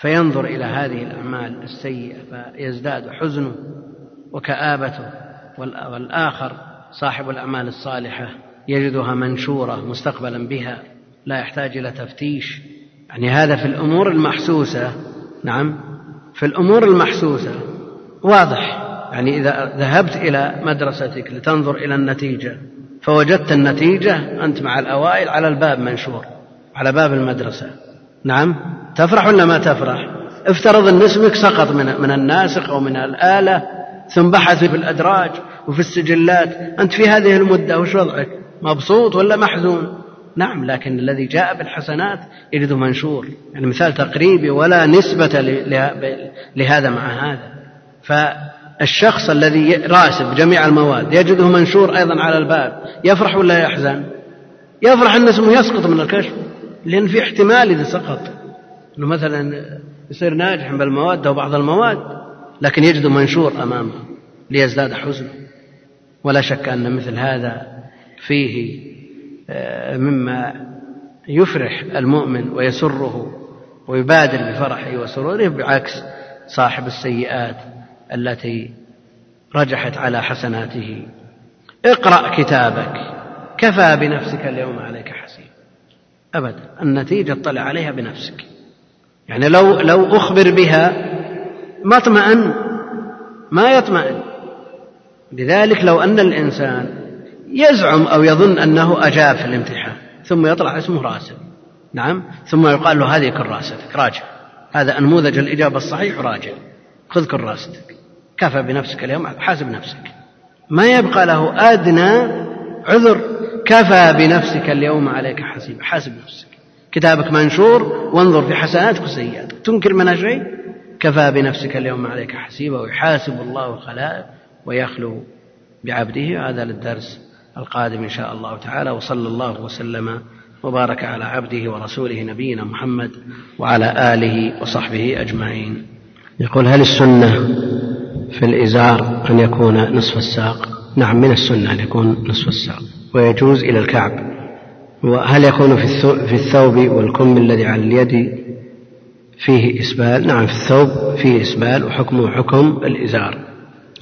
فينظر إلى هذه الأعمال السيئة فيزداد حزنه وكآبته والآخر صاحب الأعمال الصالحة يجدها منشورة مستقبلا بها لا يحتاج إلى تفتيش. يعني هذا في الأمور المحسوسة نعم في الأمور المحسوسة واضح. يعني إذا ذهبت إلى مدرستك لتنظر إلى النتيجة فوجدت النتيجة أنت مع الأوائل على الباب منشور على باب المدرسة نعم. تفرح ولا ما تفرح؟ افترض أن اسمك سقط من, من الناسخ أو من الآلة ثم بحث في الأدراج وفي السجلات. أنت في هذه المدة وش وضعك؟ مبسوط ولا محزون؟ نعم لكن الذي جاء بالحسنات يجده منشور. يعني مثال تقريبي ولا نسبة لهذا مع هذا. فالشخص الذي راسب جميع المواد يجده منشور أيضا على الباب. يفرح ولا يحزن؟ يفرح أن اسمه يسقط من الكشف لأن في احتمال إذا سقط. أنه مثلا يصير ناجحا بالمواد أو بعض المواد لكن يجد منشور أمامه ليزداد حزنه. ولا شك أن مثل هذا فيه آه، مما يفرح المؤمن ويسره ويبادر بفرحه وسروره بعكس صاحب السيئات التي رجحت على حسناته. اقرأ كتابك كفى بنفسك اليوم عليك حسيب. أبدا النتيجة اطلع عليها بنفسك. يعني لو لو أخبر بها ما اطمأن ما يطمئن. لذلك لو أن الإنسان يزعم أو يظن أنه أجاب في الامتحان ثم يطلع اسمه راسب نعم؟ ثم يقال له هذه كراستك راجع. هذا نموذج الإجابة الصحيح راجع. خذ كراستك كفى بنفسك اليوم حاسب نفسك. ما يبقى له أدنى عذر كفى بنفسك اليوم عليك حسيب حاسب نفسك. كتابك منشور وانظر في حسناتك وسيئاتك تنكر منها شيء كفى بنفسك اليوم عليك حسيبا ويحاسب الله الخلائق ويخلو بعبده. هذا للدرس القادم إن شاء الله تعالى وصلى الله وسلم وبارك على عبده ورسوله نبينا محمد وعلى آله وصحبه أجمعين. يقول هل السنة في الإزار أن يكون نصف الساق؟ نعم من السنة أن يكون نصف الساق ويجوز إلى الكعب. وهل يكون في الثوب والكم الذي على اليد فيه إسبال؟ نعم في الثوب فيه إسبال وحكمه حكم الإزار.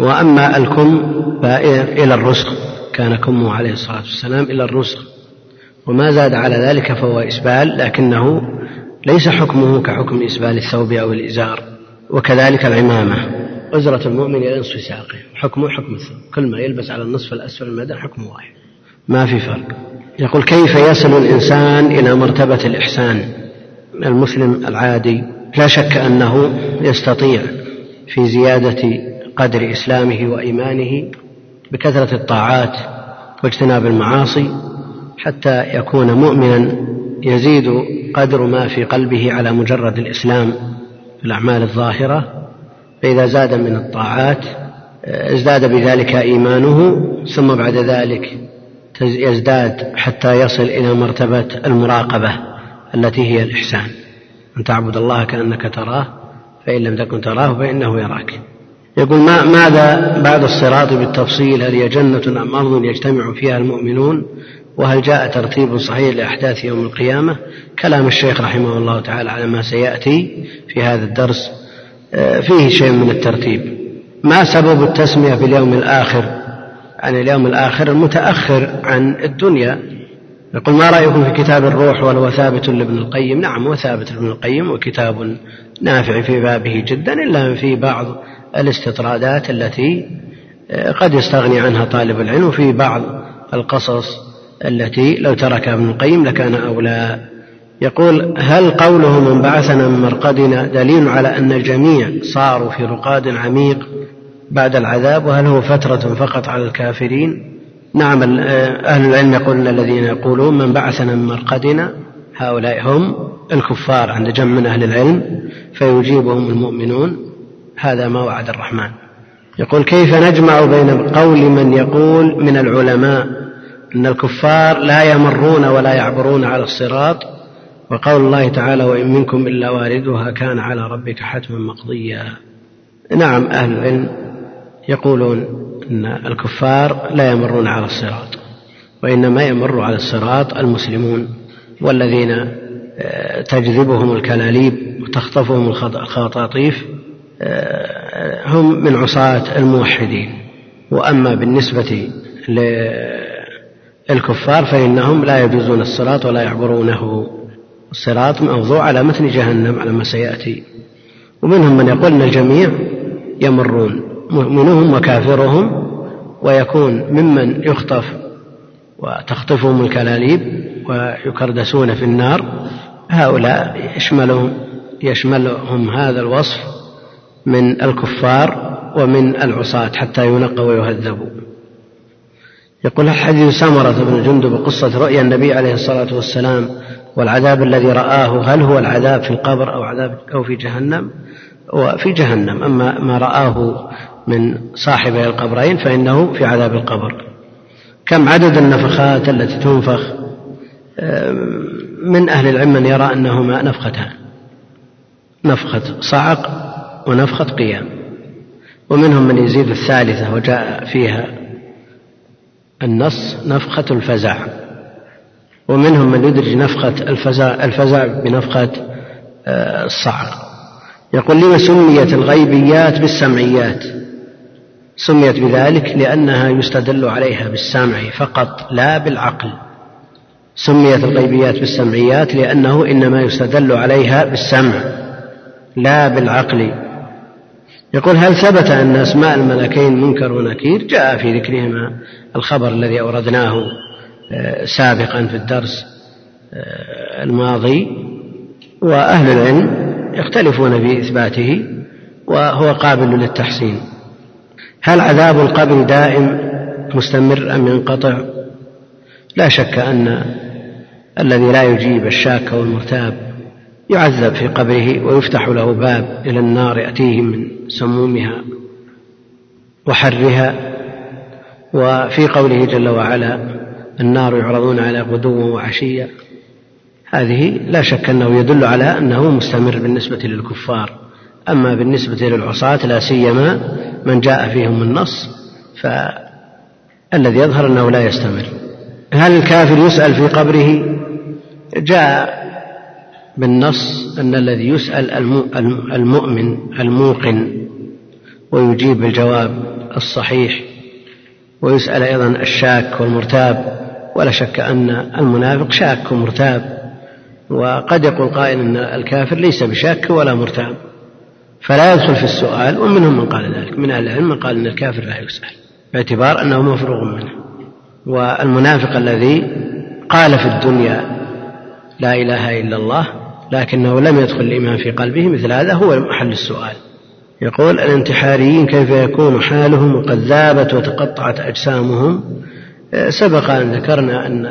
وأما الكم إلى الرسغ كان كمه عليه الصلاة والسلام إلى الرسغ وما زاد على ذلك فهو إسبال لكنه ليس حكمه كحكم إسبال الثوب أو الإزار وكذلك العمامة. أزرة المؤمن إلى نصف ساقه حكمه حكم الثوب. كل ما يلبس على النصف الأسفل المدى حكم واحد. ما في فرق. يقول كيف يصل الإنسان إلى مرتبة الإحسان؟ المسلم العادي لا شك أنه يستطيع في زيادة قدر إسلامه وإيمانه بكثرة الطاعات واجتناب المعاصي حتى يكون مؤمنا يزيد قدر ما في قلبه على مجرد الإسلام في الأعمال الظاهرة. فإذا زاد من الطاعات ازداد بذلك إيمانه ثم بعد ذلك يزداد حتى يصل إلى مرتبة المراقبة التي هي الإحسان. أن تعبد الله كأنك تراه فإن لم تكن تراه فإنه يراك. يقول ما ماذا بعد الصراط بالتفصيل؟ هل هي جنة أم أرض يجتمع فيها المؤمنون؟ وهل جاء ترتيب صحيح لأحداث يوم القيامة؟ كلام الشيخ رحمه الله تعالى على ما سيأتي في هذا الدرس آه، فيه شيء من الترتيب. ما سبب التسمية باليوم الآخر عن اليوم الآخر المتأخر عن الدنيا. يقول ما رأيكم في كتاب الروح وهل هو ثابت لابن القيم؟ نعم هو ثابت لابن القيم وكتاب نافع في بابه جدا إلا في بعض الاستطرادات التي آه، قد يستغني عنها طالب العلم وفي بعض القصص التي لو تركها ابن القيم لكان أولى. يقول هل قوله من بعثنا من مرقدنا دليل على أن الجميع صاروا في رقاد عميق بعد العذاب وهل هو فترة فقط على الكافرين؟ نعم أهل العلم يقولون الذين يقولون من بعثنا من مرقدنا هؤلاء هم الكفار عند جمع من أهل العلم فيجيبهم المؤمنون. هذا ما وعد الرحمن. يقول كيف نجمع بين قول من يقول من العلماء أن الكفار لا يمرون ولا يعبرون على الصراط وقول الله تعالى وإن منكم إلا واردها كان على ربك حتما مقضيا. نعم أهل العلم يقولون إن الكفار لا يمرون على الصراط وإنما يمر على الصراط المسلمون والذين آه، تجذبهم الكلاليب وتخطفهم الخطاطيف آه، هم من عصاة الموحدين. وأما بالنسبة للكفار فإنهم لا يجوزون الصراط ولا يعبرونه. الصراط موضوع على متن جهنم على ما سيأتي. ومنهم من يقول أن الجميع يمرون. مؤمنهم وكافرهم ويكون ممن يخطف وتخطفهم الكلاليب ويكردسون في النار هؤلاء يشملهم يشملهم هذا الوصف من الكفار ومن العصاة حتى ينقوا ويهذبوا. يقول حديث سمرة بن جندب قصة رؤيا النبي عليه الصلاة والسلام والعذاب الذي رآه هل هو العذاب في القبر أو عذاب أو في جهنم؟ وفي جهنم أما ما رآه من صاحبي القبرين فإنه في عذاب القبر. كم عدد النفخات التي تنفخ؟ من أهل العلم من يرى أنهما نفختان. نفخة صعق ونفخة قيام. ومنهم من يزيد الثالثة وجاء فيها النص نفخة الفزع ومنهم من يدرج نفخة الفزع, الفزع بنفخة آه، الصعق. يقول لما سميت الغيبيات بالسمعيات؟ سميت بذلك لأنها يستدل عليها بالسمع فقط لا بالعقل. سميت الغيبيات بالسمعيات لأنه إنما يستدل عليها بالسمع لا بالعقل. يقول هل ثبت أن أسماء الملكين منكر ونكير؟ جاء في ذكرهما الخبر الذي أوردناه آه، سابقا في الدرس آه، الماضي. وأهل العلم يختلفون في إثباته وهو قابل للتحسين. هل عذاب القبر دائم مستمر أم ينقطع؟ لا شك أن الذي لا يجيب الشاك والمرتاب يعذب في قبره ويفتح له باب إلى النار يأتيه من سمومها وحرها. وفي قوله جل وعلا النار يعرضون على غدو وعشيا هذه لا شك أنه يدل على أنه مستمر بالنسبة للكفار. أما بالنسبة للعصاة لا سيما من جاء فيهم النص فالذي يظهر أنه لا يستمر. هل الكافر يسأل في قبره؟ جاء بالنص أن الذي يسأل المؤمن الموقن ويجيب بالجواب الصحيح ويسأل أيضا الشاك والمرتاب. ولا شك أن المنافق شاك ومرتاب وقد يقول قائل أن الكافر ليس بشاك ولا مرتاب. فلا يدخل في السؤال ومنهم من قال ذلك من أهل العلم من قال أن الكافر لا يسأل باعتبار أنه مفروغ منه. والمنافق الذي قال في الدنيا لا إله إلا الله لكنه لم يدخل الإيمان في قلبه مثل هذا هو محل السؤال. يقول الانتحاريين كيف يكون حالهم وقد ذابت وتقطعت أجسامهم؟ سبق أن ذكرنا أن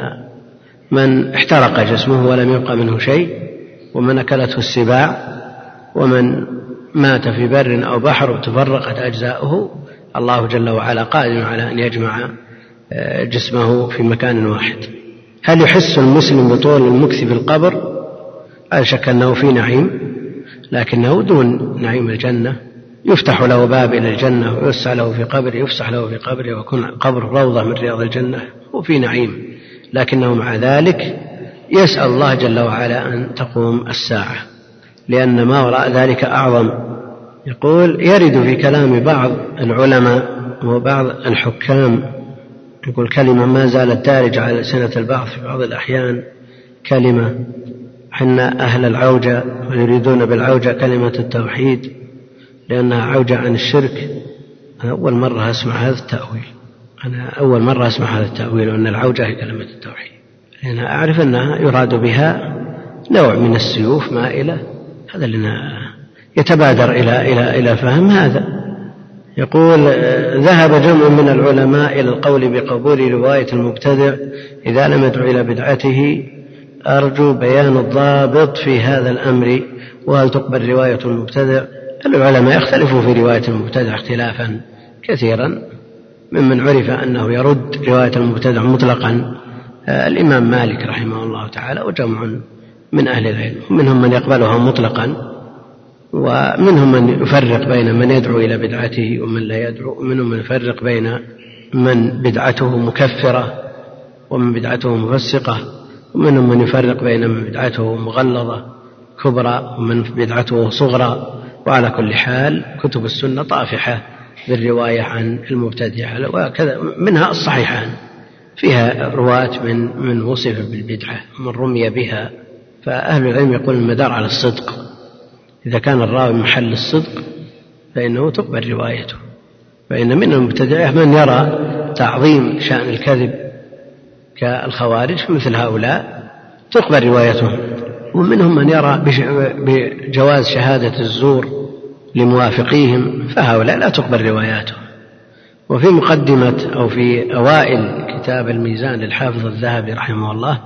من احترق جسمه ولم يبق منه شيء ومن أكلته السباع ومن مات في بر أو بحر وتفرقت أجزاؤه الله جل وعلا قادر على أن يجمع آه، جسمه في مكان واحد. هل يحس المسلم بطول المكث في القبر؟ لا شك أنه في نعيم لكنه دون نعيم الجنة. يفتح له باب إلى الجنة ويوسع له في قبره يفسح له في قبره ويكون قبر روضة من رياض الجنة. وفي نعيم لكنه مع ذلك يسأل الله جل وعلا أن تقوم الساعة. لأن ما وراء ذلك أعظم. يقول يرد في كلام بعض العلماء وبعض الحكام يقول كلمة ما زالت دارجة على سنة البعض في بعض الأحيان كلمة حنا أهل العوجة ويريدون بالعوجة كلمة التوحيد لأنها عوجة عن الشرك. أنا أول مرة أسمع هذا التأويل. أنا أول مرة أسمع هذا التأويل أن العوجة هي كلمة التوحيد. لأن أعرف أنها يراد بها نوع من السيوف مائلة هذا اللي يتبادر إلى إلى إلى فهم هذا. يقول ذهب جمع من العلماء إلى القول بقبول رواية المبتدع إذا لم يدعو إلى بدعته. أرجو بيان الضابط في هذا الأمر وهل تقبل رواية المبتدع؟ العلماء يختلفوا في رواية المبتدع اختلافا كثيرا ممن عرف أنه يرد رواية المبتدع مطلقا. آه، الإمام مالك رحمه الله تعالى وجمع من أهل العلم. منهم من يقبلها مطلقا ومنهم من يفرق بين من يدعو إلى بدعته ومن لا يدعو ومنهم من يفرق بين من بدعته مكفرة ومن بدعته مفسقة ومنهم من يفرق بين من بدعته مغلظة كبرى ومن بدعته صغرى. وعلى كل حال كتب السنة طافحة بالرواية عن المبتدعة وكذا منها الصحيحان. فيها رواة من من وصف بالبدعة من رمي بها. فأهل العلم يقول المدار على الصدق. إذا كان الراوي محل الصدق فإنه تقبل روايته. فإن من المبتدعة من يرى تعظيم شأن الكذب كالخوارج مثل هؤلاء تقبل روايتهم. ومنهم من يرى بجواز شهادة الزور لموافقيهم فهؤلاء لا تقبل رواياتهم. وفي مقدمة أو في أوائل كتاب الميزان للحافظ الذهبي رحمه الله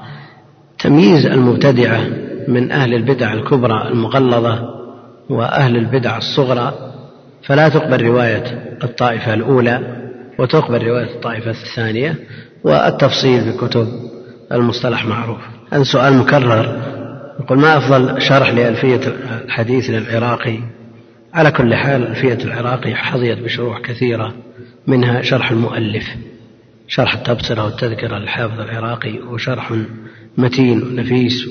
تمييز المبتدعة من أهل البدع الكبرى المغلظة وأهل البدع الصغرى فلا تقبل رواية الطائفة الأولى وتقبل رواية الطائفة الثانية والتفصيل في كتب المصطلح معروف. هذا سؤال مكرر. يقول ما أفضل شرح لألفية الحديث للعراقي؟ على كل حال ألفية العراقي حظيت بشروح كثيرة منها شرح المؤلف شرح التبصرة والتذكرة للحافظ العراقي وشرح متين ونفيس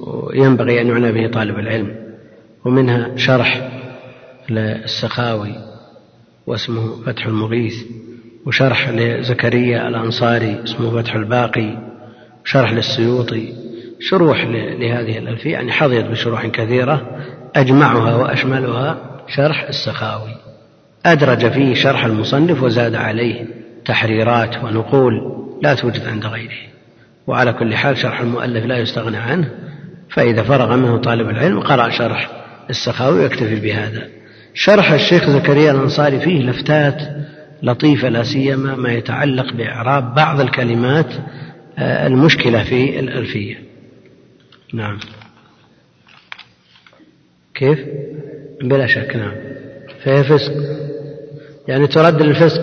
وينبغي أن يعنى به طالب العلم. ومنها شرح للسخاوي واسمه فتح المغيث وشرح لزكريا الأنصاري اسمه فتح الباقي وشرح للسيوطي شروح لهذه الألفية. يعني حظيت بشروح كثيرة أجمعها وأشملها شرح السخاوي. أدرج فيه شرح المصنف وزاد عليه تحريرات ونقول لا توجد عند غيره. وعلى كل حال شرح المؤلف لا يستغنى عنه فإذا فرغ منه طالب العلم قرأ شرح السخاوي ويكتفي بهذا. شرح الشيخ زكريا الأنصاري فيه لفتات لطيفة لا سيما ما يتعلق بإعراب بعض الكلمات آه، المشكلة في الألفية. نعم. كيف؟ بلا شك نعم. فهي فسق. يعني ترد للفسق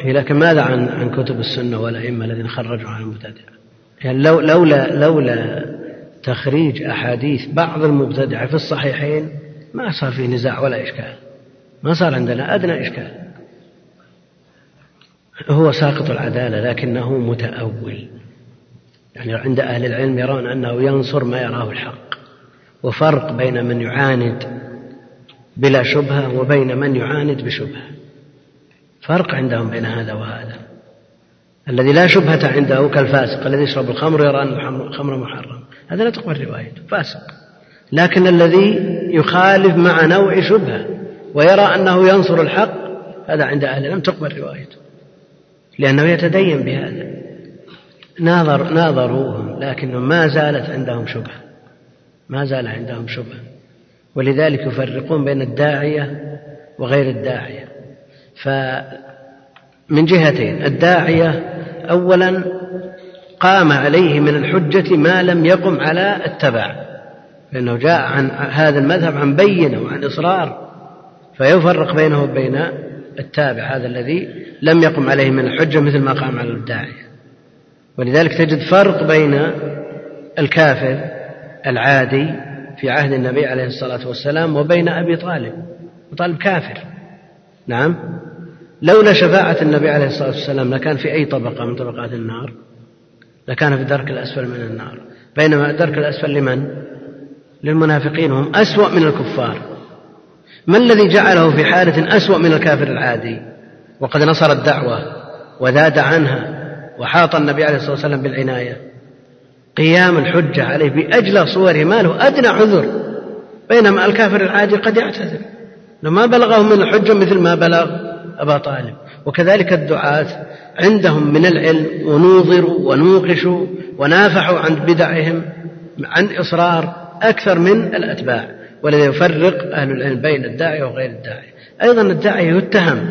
هي لكن ماذا عن عن كتب السنة والأئمة الذين خرجوا عن المبتدع يعني لو لولا لولا تخريج أحاديث بعض المبتدعة في الصحيحين ما صار في نزاع ولا إشكال. ما صار عندنا أدنى إشكال. هو ساقط العدالة لكنه متأول. يعني عند أهل العلم يرون أنه ينصر ما يراه الحق. وفرق بين من يعاند بلا شبهة وبين من يعاند بشبهة. فرق عندهم بين هذا وهذا. الذي لا شبهة عنده كالفاسق الذي يشرب الخمر ويرى أن الخمر محرم. هذا لا تقبل روايته فاسق. لكن الذي يخالف مع نوع شبهة ويرى أنه ينصر الحق هذا عند أهل العلم تقبل روايته لأنه يتدين بهذا. ناظر ناظروهم لكنهم ما زالت عندهم شبهة. ما زال عندهم شبهة. ولذلك يفرقون بين الداعية وغير الداعية. فمن جهتين الداعية أولا قام عليه من الحجة ما لم يقم على التبع لأنه جاء عن هذا المذهب عن بينة وعن إصرار فيفرق بينه وبين التابع هذا الذي لم يقم عليه من الحجة مثل ما قام على الداعية ولذلك تجد فرق بين الكافر العادي في عهد النبي عليه الصلاة والسلام وبين أبي طالب. طالب كافر. نعم. لولا شفاعة النبي عليه الصلاة والسلام لكان في أي طبقة من طبقات النار؟ لكان في الدرك الأسفل من النار. بينما الدرك الأسفل لمن؟ للمنافقين هم أسوأ من الكفار. ما الذي جعله في حالة أسوأ من الكافر العادي؟ وقد نصر الدعوة وذاد عنها وحاط النبي عليه الصلاة والسلام بالعناية. قيام الحجة عليه بأجلى صوره ما له أدنى عذر. بينما الكافر العادي قد يعتذر. ما بلغه من الحجة مثل ما بلغ أبا طالب. وكذلك الدعاة عندهم من العلم ونوظروا ونوقشوا ونافحوا عن بدعهم عن إصرار أكثر من الأتباع ولذا يفرق أهل العلم بين الداعية وغير الداعية أيضا الداعية يتهم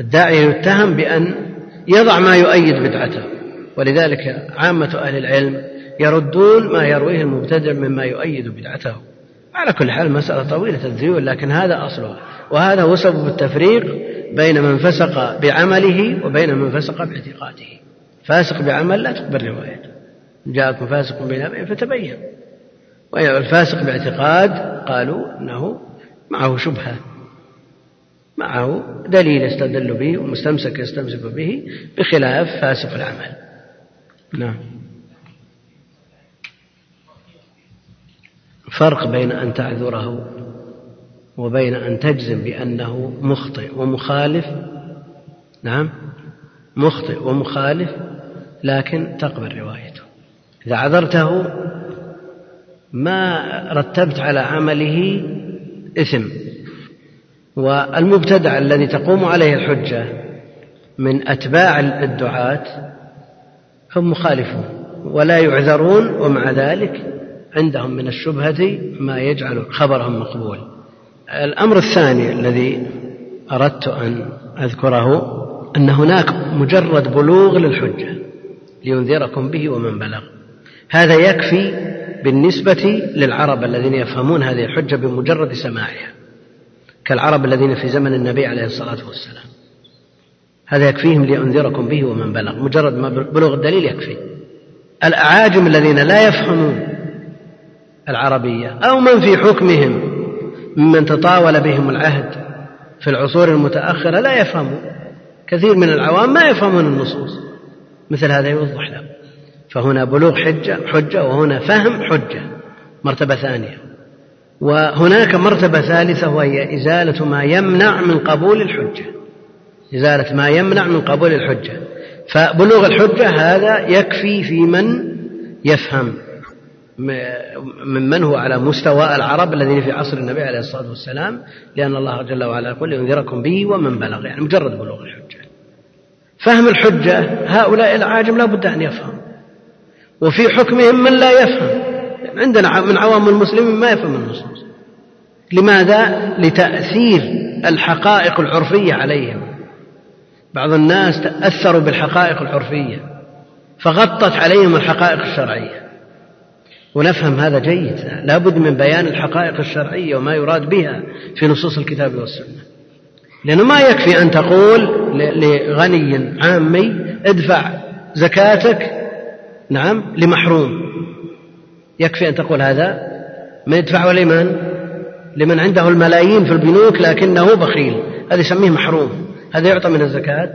الداعية يتهم بأن يضع ما يؤيد بدعته ولذلك عامة أهل العلم يردون ما يرويه المبتدع مما يؤيد بدعته. على كل حال مسألة طويلة الذيول لكن هذا أصلها وهذا هو سبب التفريق بين من فسق بعمله وبين من فسق باعتقاده. فاسق بعمل لا تقبل روايته. جاءكم فاسق بنبأ فتبين. والفاسق باعتقاد قالوا إنه معه شبهة. معه دليل يستدل به ومستمسك يستمسك به بخلاف فاسق العمل. نعم. فرق بين أن تعذره وبين أن تجزم بأنه مخطئ ومخالف. نعم. مخطئ ومخالف لكن تقبل روايته. إذا عذرته ما رتبت على عمله إثم. والمبتدع الذي تقوم عليه الحجة من أتباع الدعاة هم مخالفون ولا يعذرون ومع ذلك عندهم من الشبهة ما يجعل خبرهم مقبول. الأمر الثاني الذي أردت أن أذكره أن هناك مجرد بلوغ للحجة لينذركم به ومن بلغ. هذا يكفي بالنسبة للعرب الذين يفهمون هذه الحجة بمجرد سماعها كالعرب الذين في زمن النبي عليه الصلاة والسلام. هذا يكفيهم لينذركم به ومن بلغ. مجرد ما بلوغ الدليل يكفي. الأعاجم الذين لا يفهمون العربية أو من في حكمهم ممن تطاول بهم العهد في العصور المتأخرة لا يفهمون كثير من العوام ما يفهمون النصوص. مثل هذا يوضح له فهنا بلوغ حجة حجة وهنا فهم حجة مرتبة ثانية. وهناك مرتبة ثالثة وهي إزالة ما يمنع من قبول الحجة. إزالة ما يمنع من قبول الحجة. فبلوغ الحجة هذا يكفي في من يفهم. ممن هو على مستوى العرب الذين في عصر النبي عليه الصلاة والسلام؟ لأن الله جل وعلا يقول لينذركم به ومن بلغ يعني مجرد بلوغ الحجة. فهم الحجة هؤلاء العاجم لا بد أن يفهم وفي حكمهم من لا يفهم. عندنا من عوام المسلمين ما يفهم النصوص. لماذا؟ لتأثير الحقائق العرفية عليهم. بعض الناس تأثروا بالحقائق العرفية فغطت عليهم الحقائق الشرعية. ونفهم هذا جيد. لا بد من بيان الحقائق الشرعية وما يراد بها في نصوص الكتاب والسنة. لأنه ما يكفي أن تقول لغني عامي ادفع زكاتك نعم لمحروم. يكفي أن تقول هذا. من يدفعه لمن؟ لمن عنده الملايين في البنوك لكنه بخيل. هذا يسميه محروم. هذا يعطى من الزكاة.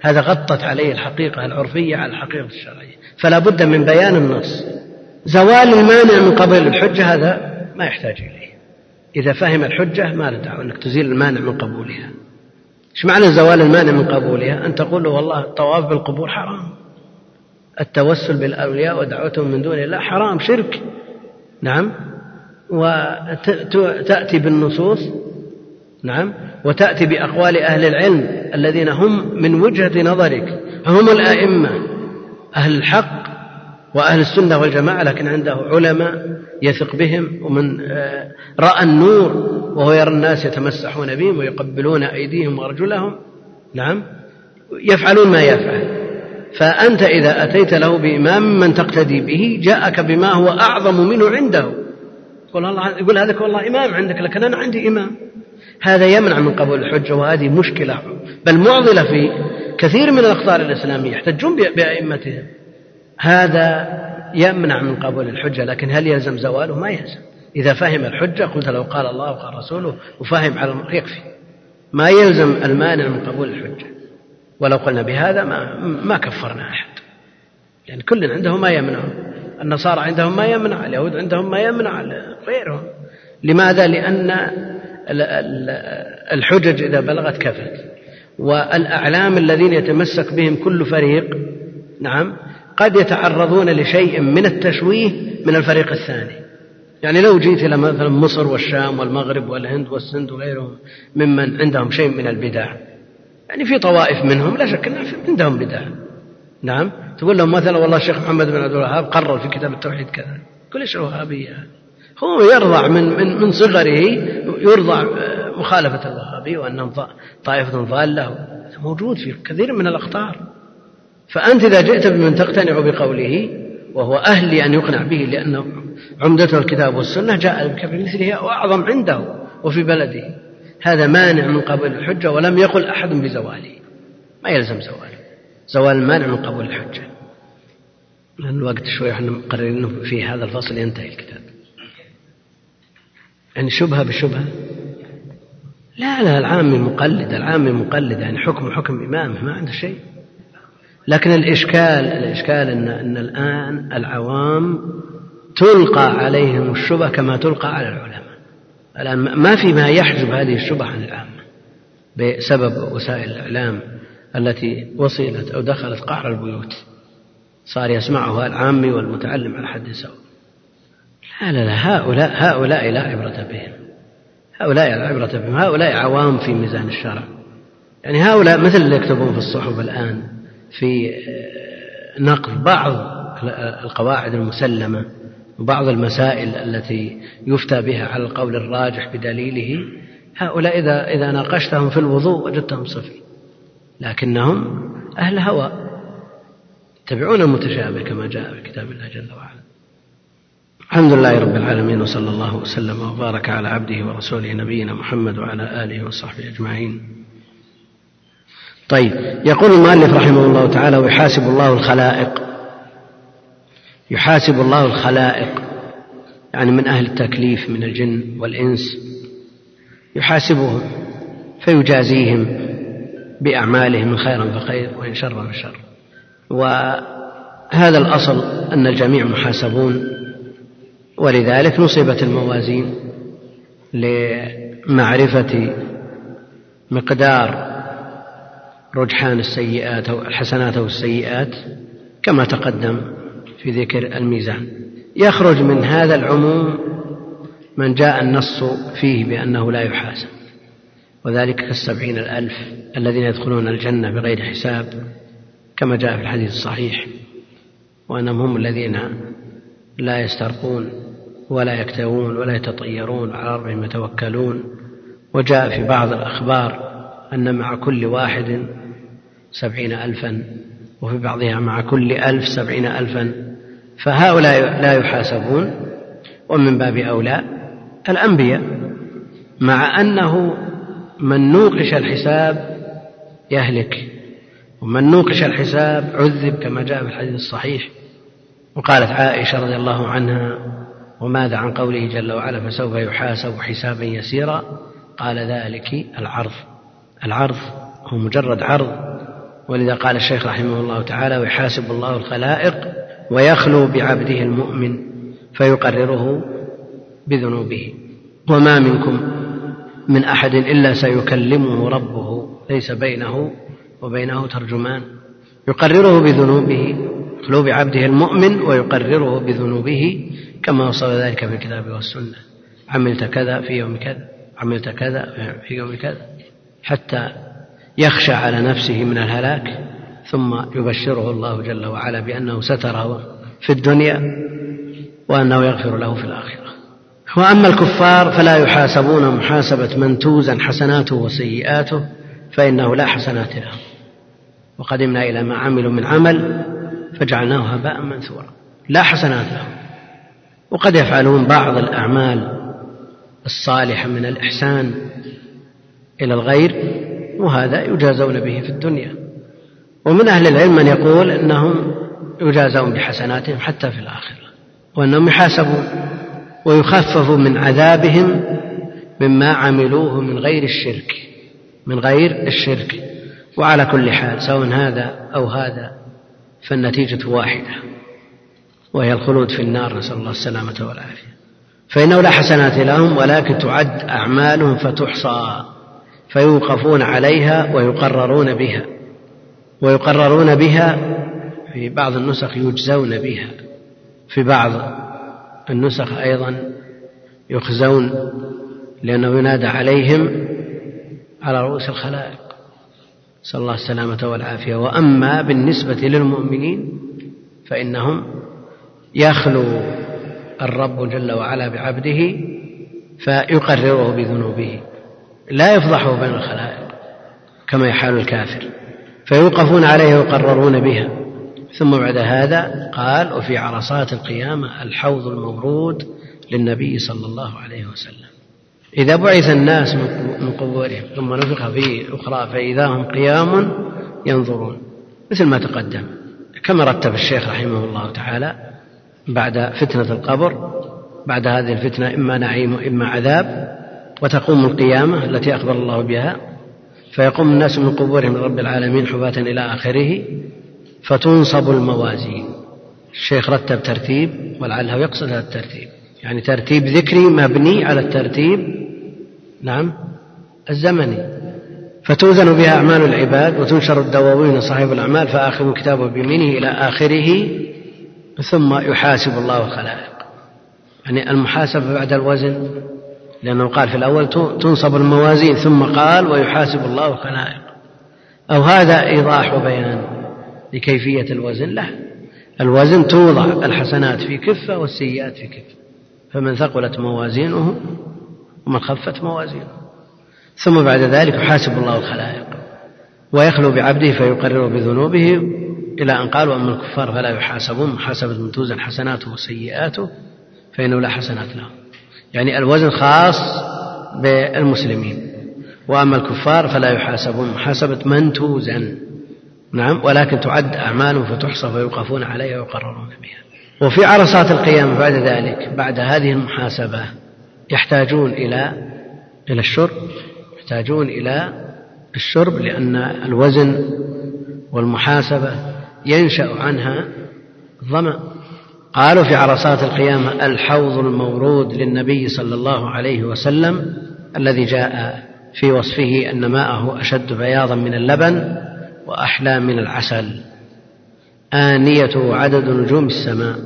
هذا غطت عليه الحقيقة العرفية على الحقيقة الشرعية. فلا بد من بيان النص. زوال المانع من قبل الحجة هذا ما يحتاج إليه. إذا فهم الحجة ما له دعوة أنك تزيل المانع من قبولها. إيش معنى زوال المانع من قبولها؟ أن تقول له والله الطواف بالقبور حرام. التوسل بالأولياء ودعوتهم من دون الله حرام شرك. نعم. وتأتي بالنصوص. نعم. وتأتي بأقوال أهل العلم الذين هم من وجهة نظرك. هم الأئمة. أهل الحق. وأهل السنة والجماعة لكن عنده علماء يثق بهم ومن آه، رأى النور وهو يرى الناس يتمسحون بهم ويقبلون أيديهم وأرجلهم. نعم. يفعلون ما يفعل. فأنت إذا أتيت له بإمام من تقتدي به جاءك بما هو أعظم منه عنده. يقول الله يقول هذاك والله إمام عندك لكن أنا عندي إمام. هذا يمنع من قبول الحجة وهذه مشكلة. بل معضلة في كثير من الأقطار الإسلامية يحتجون بأئمتهم. هذا يمنع من قبول الحجة لكن هل يلزم زواله؟ ما يلزم. إذا فهم الحجة قلت لو قال الله وقال رسوله وفهم على يكفي. ما يلزم المانع من قبول الحجة. ولو قلنا بهذا ما ما كفرنا أحد. يعني كل عنده ما يمنع. النصارى عندهم ما يمنع اليهود عندهم ما يمنع غيرهم. لماذا؟ لأن الحجج إذا بلغت كفت. والأعلام الذين يتمسك بهم كل فريق نعم قد يتعرضون لشيء من التشويه من الفريق الثاني. يعني لو جيت إلى مثلا مصر والشام والمغرب والهند والسند وغيرهم ممن عندهم شيء من البدع. يعني في طوائف منهم لا شك أن عندهم بدع. نعم؟ تقول لهم مثلا والله الشيخ محمد بن عبد الوهاب قرر في كتاب التوحيد كذا. كل إيش الوهابية هو يرضع من من من صغره يرضع مخالفة الوهابية وأنهم طائفة ضالة. موجود في كثير من الأقطار. فأنت إذا جئت بمن تقتنع بقوله وهو أهل لأن يقنع به لأنه عمدته الكتاب والسنة جاء بمثله وأعظم عنده وفي بلده. هذا مانع من قبول الحجة ولم يقل أحد بزواله. ما يلزم زواله زوال المانع من قبول الحجة. لأن الوقت شوي إحنا مقررين في هذا الفصل ينتهي الكتاب. يعني شبهة بشبهة؟ لا لا العامي مقلد العامي مقلد يعني حكم حكم إمامه ما عنده شيء. لكن الإشكال الإشكال أن, أن الآن العوام تلقى عليهم الشبه كما تلقى على العلماء. الآن ما في ما يحجب هذه الشبه عن العامة بسبب وسائل الإعلام التي وصلت أو دخلت قعر البيوت. صار يسمعها العامي والمتعلم على حد سواء. لا لا لا هؤلاء هؤلاء لا عبرة بهم. هؤلاء لا عبرة بهم. هؤلاء عوام في ميزان الشرع. يعني هؤلاء مثل اللي يكتبون في الصحف الآن. في آه، نقد بعض القواعد المسلمة وبعض المسائل التي يفتى بها على القول الراجح بدليله. هؤلاء إذا إذا ناقشتهم في الوضوء وجدتهم صفر لكنهم أهل هوى يتبعون المتشابه كما جاء في كتاب الله جل وعلا. الحمد لله رب العالمين وصلى الله وسلم وبارك على عبده ورسوله نبينا محمد وعلى آله وصحبه أجمعين. طيب يقول المؤلف رحمه الله تعالى ويحاسب الله الخلائق. يحاسب الله الخلائق يعني من أهل التكليف من الجن والإنس يحاسبهم فيجازيهم بأعمالهم من خيرا فخير وإن شرا فشر وهذا الأصل أن الجميع محاسبون ولذلك نصبت الموازين لمعرفة مقدار رجحان السيئات أو الحسنات أو السيئات كما تقدم في ذكر الميزان. يخرج من هذا العموم من جاء النص فيه بأنه لا يحاسب وذلك كالسبعين الألف الذين يدخلون الجنة بغير حساب كما جاء في الحديث الصحيح وأنهم هم الذين لا يسترقون ولا يكتوون ولا يتطيرون على ربهم يتوكلون. وجاء في بعض الأخبار أن مع كل واحد سبعين ألفا وفي بعضها مع كل ألف سبعين ألفا. فهؤلاء لا يحاسبون ومن باب أولى الأنبياء. مع أنه من نوقش الحساب يهلك ومن نوقش الحساب عذب كما جاء في الحديث الصحيح. وقالت عائشة رضي الله عنها وماذا عن قوله جل وعلا فسوف يحاسب حسابا يسيرا؟ قال ذلك العرض العرض هو مجرد عرض. ولذا قال الشيخ رحمه الله تعالى ويحاسب الله الخلائق ويخلو بعبده المؤمن فيقرره بذنوبه. وما منكم من أحد إلا سيكلمه ربه ليس بينه وبينه ترجمان. يقرره بذنوبه يخلو بعبده المؤمن ويقرره بذنوبه كما وصف ذلك في الكتاب والسنة. عملت كذا في يوم كذا عملت كذا في يوم كذا حتى يخشى على نفسه من الهلاك ثم يبشره الله جل وعلا بأنه ستره في الدنيا وأنه يغفر له في الآخرة. وأما الكفار فلا يحاسبون محاسبة من توزن حسناته وسيئاته فإنه لا حسنات له. وقدمنا إلى ما عملوا من عمل فجعلناه هباء منثورا. لا حسنات لهم. وقد يفعلون بعض الأعمال الصالحة من الإحسان إلى الغير وهذا يجازون به في الدنيا. ومن أهل العلم من يقول أنهم يجازون بحسناتهم حتى في الآخرة وأنهم يحاسبون ويخفف من عذابهم مما عملوه من غير الشرك من غير الشرك. وعلى كل حال سواء هذا أو هذا فالنتيجة واحدة وهي الخلود في النار. نسأل الله السلامة والعافية. فإنه لا حسنات لهم ولكن تعد أعمالهم فتحصى. فيوقفون عليها ويقررون بها ويقررون بها في بعض النسخ يجزون بها في بعض النسخ أيضا يخزون لأنه ينادى عليهم على رؤوس الخلائق. نسأل الله السلامة والعافية. وأما بالنسبة للمؤمنين فإنهم يخلو الرب جل وعلا بعبده فيقرره بذنوبه. لا يفضحه بين الخلائق كما يحال الكافر. فيوقفون عليه ويقررون بها. ثم بعد هذا قال وفي عرصات القيامة الحوض المورود للنبي صلى الله عليه وسلم. إذا بعث الناس من قبورهم ثم نفخ في أخرى فإذا هم قيام ينظرون مثل ما تقدم. كما رتب الشيخ رحمه الله تعالى بعد فتنة القبر بعد هذه الفتنة إما نعيم وإما عذاب وتقوم القيامة التي أخبر الله بها فيقوم الناس من قبورهم لرب العالمين حفاة إلى آخره فتنصب الموازين. الشيخ رتب ترتيب ولعله يقصد هذا الترتيب. يعني ترتيب ذكري مبني على الترتيب نعم الزمني. فتوزن بها أعمال العباد وتنشر الدواوين صاحب الأعمال فآخذ كتابه بيمينه إلى آخره ثم يحاسب الله الخلائق يعني المحاسبة بعد الوزن لأنه قال في الأول تنصب الموازين ثم قال ويحاسب الله الخلائق. أو هذا إيضاح وبيان لكيفية الوزن. لا الوزن توضع الحسنات في كفة والسيئات في كفة. فمن ثقلت موازينه ومن خفت موازينه. ثم بعد ذلك يحاسب الله الخلائق. ويخلو بعبده فيقرر بذنوبه إلى أن قال وأما الكفار فلا يحاسبون. محاسبة من توزن حسناته وسيئاته فإنه لا حسنات لهم يعني الوزن خاص بالمسلمين. وأما الكفار فلا يحاسبون محاسبة من توزن. نعم ولكن تعد أعمالهم فتحصى فيوقفون عليها ويقررون بها. وفي عرصات القيامة بعد ذلك بعد هذه المحاسبة يحتاجون إلى إلى الشرب؟ يحتاجون إلى الشرب لأن الوزن والمحاسبة ينشأ عنها الظمأ قالوا في عرصات القيامة الحوض المورود للنبي صلى الله عليه وسلم الذي جاء في وصفه أن ماءه أشد بياضا من اللبن وأحلى من العسل. آنيته عدد نجوم السماء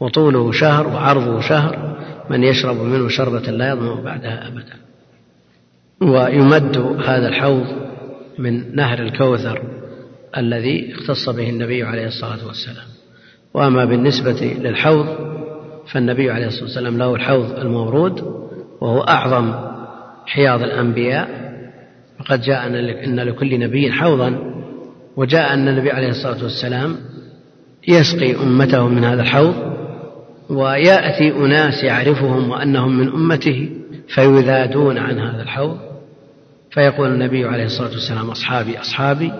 وطوله شهر وعرضه شهر من يشرب منه شربة لا يظمأ بعدها أبدا. ويمد هذا الحوض من نهر الكوثر الذي اختص به النبي عليه الصلاة والسلام. وأما بالنسبة للحوض فالنبي عليه الصلاة والسلام له الحوض المورود وهو أعظم حياض الأنبياء. وقد جاء أن لكل نبي حوضا وجاء أن النبي عليه الصلاة والسلام يسقي أمته من هذا الحوض ويأتي أناس يعرفهم وأنهم من أمته فيذادون عن هذا الحوض. فيقول النبي عليه الصلاة والسلام أصحابي أصحابي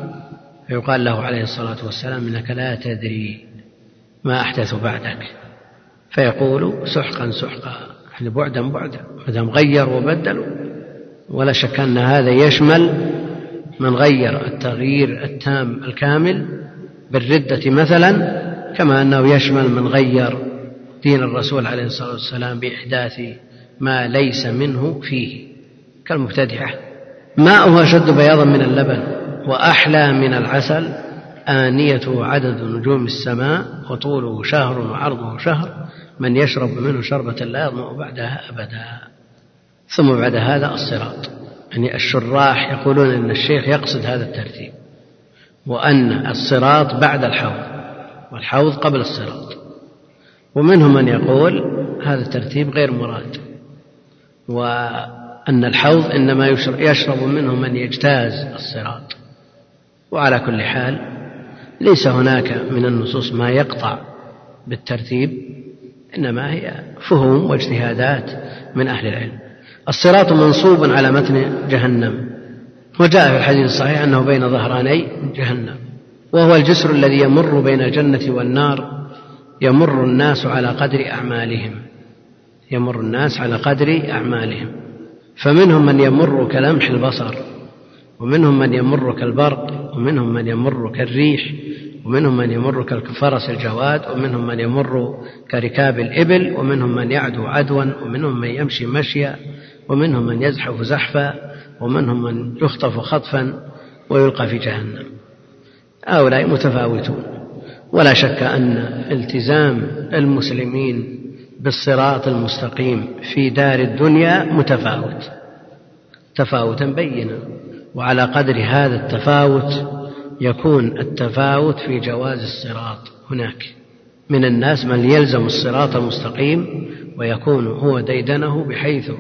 فيقال له عليه الصلاة والسلام إنك لا تدري. ما أحدث بعدك. فيقول سحقا سحقا. يعني بعدا بعدا. ما دام غير وبدلوا ولا شك أن هذا يشمل من غير التغيير التام الكامل بالردة مثلا كما أنه يشمل من غير دين الرسول عليه الصلاة والسلام بإحداث ما ليس منه فيه. كالمبتدعة. ماؤه أشد بياضا من اللبن وأحلى من العسل آنيته عدد نجوم السماء وطوله شهر وعرضه شهر من يشرب منه شربة لا يظمأ بعدها أبدا. ثم بعد هذا الصراط. يعني الشراح يقولون إن الشيخ يقصد هذا الترتيب وأن الصراط بعد الحوض والحوض قبل الصراط. ومنهم من يقول هذا الترتيب غير مراد وأن الحوض إنما يشرب منه من يجتاز الصراط. وعلى كل حال ليس هناك من النصوص ما يقطع بالترتيب إنما هي فهوم واجتهادات من أهل العلم. الصراط منصوب على متن جهنم وجاء في الحديث الصحيح أنه بين ظهراني جهنم وهو الجسر الذي يمر بين الجنة والنار يمر الناس على قدر أعمالهم يمر الناس على قدر أعمالهم. فمنهم من يمر كلمح البصر ومنهم من يمر كالبرق ومنهم من يمر كالريح ومنهم من يمر كالفرس الجواد ومنهم من يمر كركاب الإبل ومنهم من يعدو عدوا ومنهم من يمشي مشيا ومنهم من يزحف زحفا ومنهم من يخطف خطفا ويلقى في جهنم. هؤلاء متفاوتون. ولا شك أن التزام المسلمين بالصراط المستقيم في دار الدنيا متفاوت. تفاوتا بينا. وعلى قدر هذا التفاوت يكون التفاوت في جواز الصراط هناك. من الناس من يلزم الصراط المستقيم ويكون هو ديدنه بحيث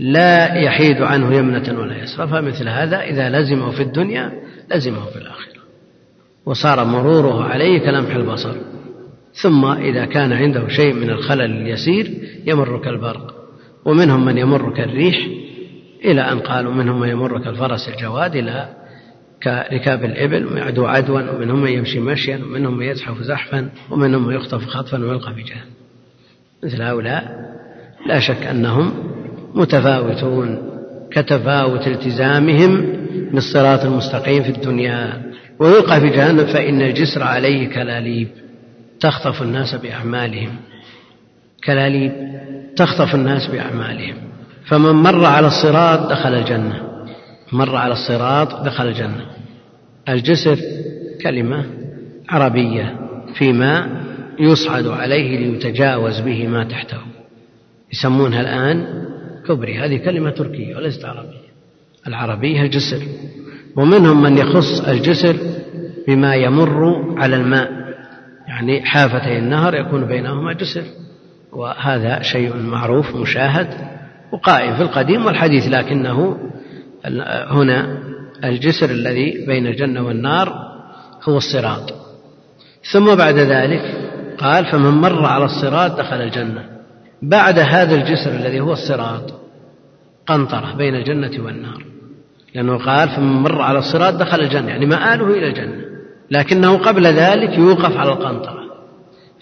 لا يحيد عنه يمنة ولا يسرى. فمثل هذا إذا لزمه في الدنيا لزمه في الآخرة. وصار مروره عليه كلمح البصر. ثم إذا كان عنده شيء من الخلل اليسير يمر كالبرق ومنهم من يمر كالريح إلى أن قالوا منهم من يمر كالفرس الجواد إلى كركاب الإبل يعدو عدوا ومنهم من يمشي مشيا ومنهم من يزحف زحفا ومنهم من يخطف خطفا ويلقى في جهنم. مثل هؤلاء لا شك أنهم متفاوتون كتفاوت التزامهم بالصراط المستقيم في الدنيا. ويلقى في جهنم فإن الجسر عليه كلاليب تخطف الناس بأعمالهم. كلاليب تخطف الناس بأعمالهم. فمن مر على الصراط دخل الجنة. مر على الصراط دخل الجنة. الجسر كلمة عربية فيما يصعد عليه ليتجاوز به ما تحته. يسمونها الآن كبري هذه كلمة تركية وليست عربية. العربية الجسر ومنهم من يخص الجسر بما يمر على الماء. يعني حافتي النهر يكون بينهما جسر وهذا شيء معروف مشاهد وقائم في القديم والحديث لكنه هنا الجسر الذي بين الجنة والنار هو الصراط. ثم بعد ذلك قال فمن مر على الصراط دخل الجنة. بعد هذا الجسر الذي هو الصراط قنطرة بين الجنة والنار. لأنه قال فمن مر على الصراط دخل الجنة يعني مآله إلى الجنة. لكنه قبل ذلك يوقف على القنطرة.